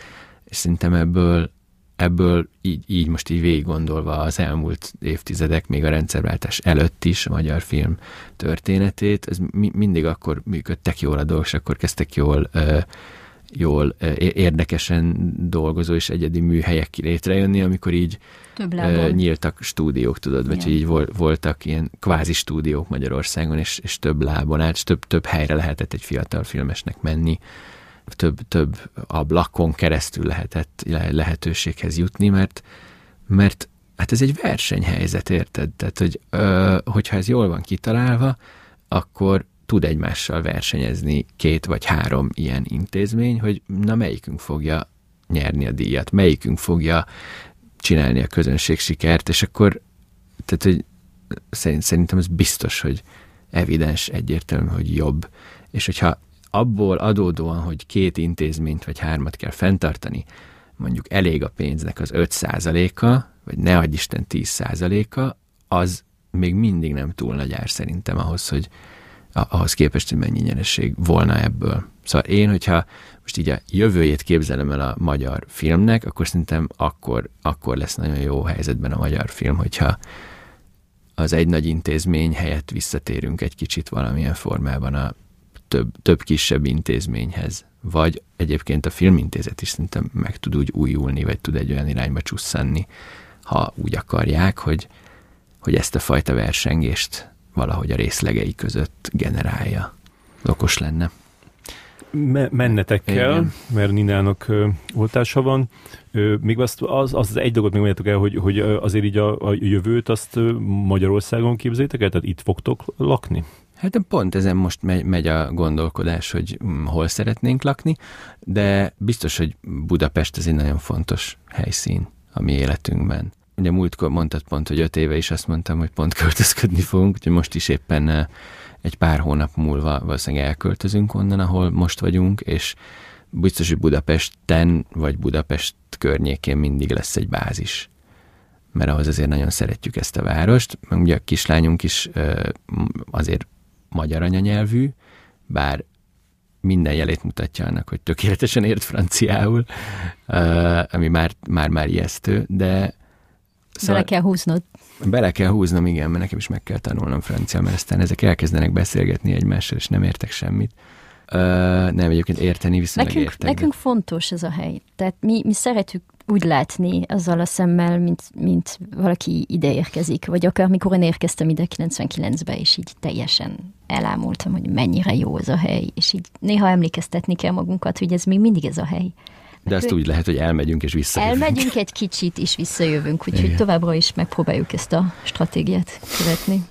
És szerintem ebből, ebből így, így most így végig gondolva az elmúlt évtizedek, még a rendszerváltás előtt is a magyar film történetét, ez mi, mindig akkor működtek jól a dolgok, és akkor kezdtek jól uh, jól, érdekesen dolgozó és egyedi műhelyek létrejönni, amikor így nyíltak stúdiók, tudod, vagy hogy így voltak ilyen kvázi stúdiók Magyarországon, és, és több lábon és több, több helyre lehetett egy fiatal filmesnek menni, több, több ablakon keresztül lehetett lehetőséghez jutni, mert, mert hát ez egy versenyhelyzet, érted? Tehát, hogy ö, hogyha ez jól van kitalálva, akkor tud egymással versenyezni két vagy három ilyen intézmény, hogy na melyikünk fogja nyerni a díjat, melyikünk fogja csinálni a közönség sikert, és akkor tehát, hogy szerint, szerintem ez biztos, hogy evidens, egyértelmű, hogy jobb. És hogyha abból adódóan, hogy két intézményt vagy hármat kell fenntartani, mondjuk elég a pénznek az 5%-a, vagy ne adj Isten 10%-a, az még mindig nem túl nagy ár szerintem ahhoz, hogy, ahhoz képest, hogy mennyi nyereség volna ebből. Szóval én, hogyha most így a jövőjét képzelem el a magyar filmnek, akkor szerintem akkor, akkor lesz nagyon jó helyzetben a magyar film, hogyha az egy nagy intézmény helyett visszatérünk egy kicsit valamilyen formában a több, több kisebb intézményhez. Vagy egyébként a filmintézet is szerintem meg tud úgy újulni, vagy tud egy olyan irányba csusszanni, ha úgy akarják, hogy, hogy ezt a fajta versengést valahogy a részlegei között generálja. Okos lenne. Me- mennetek kell, Igen. mert Ninának ö, oltása van. Ö, még azt, az, az egy dolgot még mondjátok el, hogy, hogy azért így a, a jövőt azt Magyarországon képzétek el, tehát itt fogtok lakni? Hát pont ezen most megy, megy a gondolkodás, hogy hm, hol szeretnénk lakni, de biztos, hogy Budapest ez egy nagyon fontos helyszín a mi életünkben ugye múltkor mondtad pont, hogy öt éve is azt mondtam, hogy pont költözködni fogunk, úgyhogy most is éppen eh, egy pár hónap múlva valószínűleg elköltözünk onnan, ahol most vagyunk, és biztos, hogy Budapesten vagy Budapest környékén mindig lesz egy bázis. Mert ahhoz azért nagyon szeretjük ezt a várost. Meg ugye a kislányunk is eh, azért magyar anyanyelvű, bár minden jelét mutatja annak, hogy tökéletesen ért franciául, eh, ami már, már, már ijesztő, de Szóval bele kell húznod. Bele kell húznom, igen, mert nekem is meg kell tanulnom francia, mert aztán ezek elkezdenek beszélgetni egymással, és nem értek semmit. Uh, nem, egyébként érteni viszonylag nekünk, értek. Nekünk de... fontos ez a hely. Tehát mi, mi szeretjük úgy látni azzal a szemmel, mint, mint valaki ide érkezik, vagy akár mikor én érkeztem ide 99-be, és így teljesen elámultam, hogy mennyire jó ez a hely, és így néha emlékeztetni kell magunkat, hogy ez még mindig ez a hely. De ezt úgy lehet, hogy elmegyünk és visszajövünk. Elmegyünk egy kicsit, és visszajövünk, úgyhogy Igen. továbbra is megpróbáljuk ezt a stratégiát követni.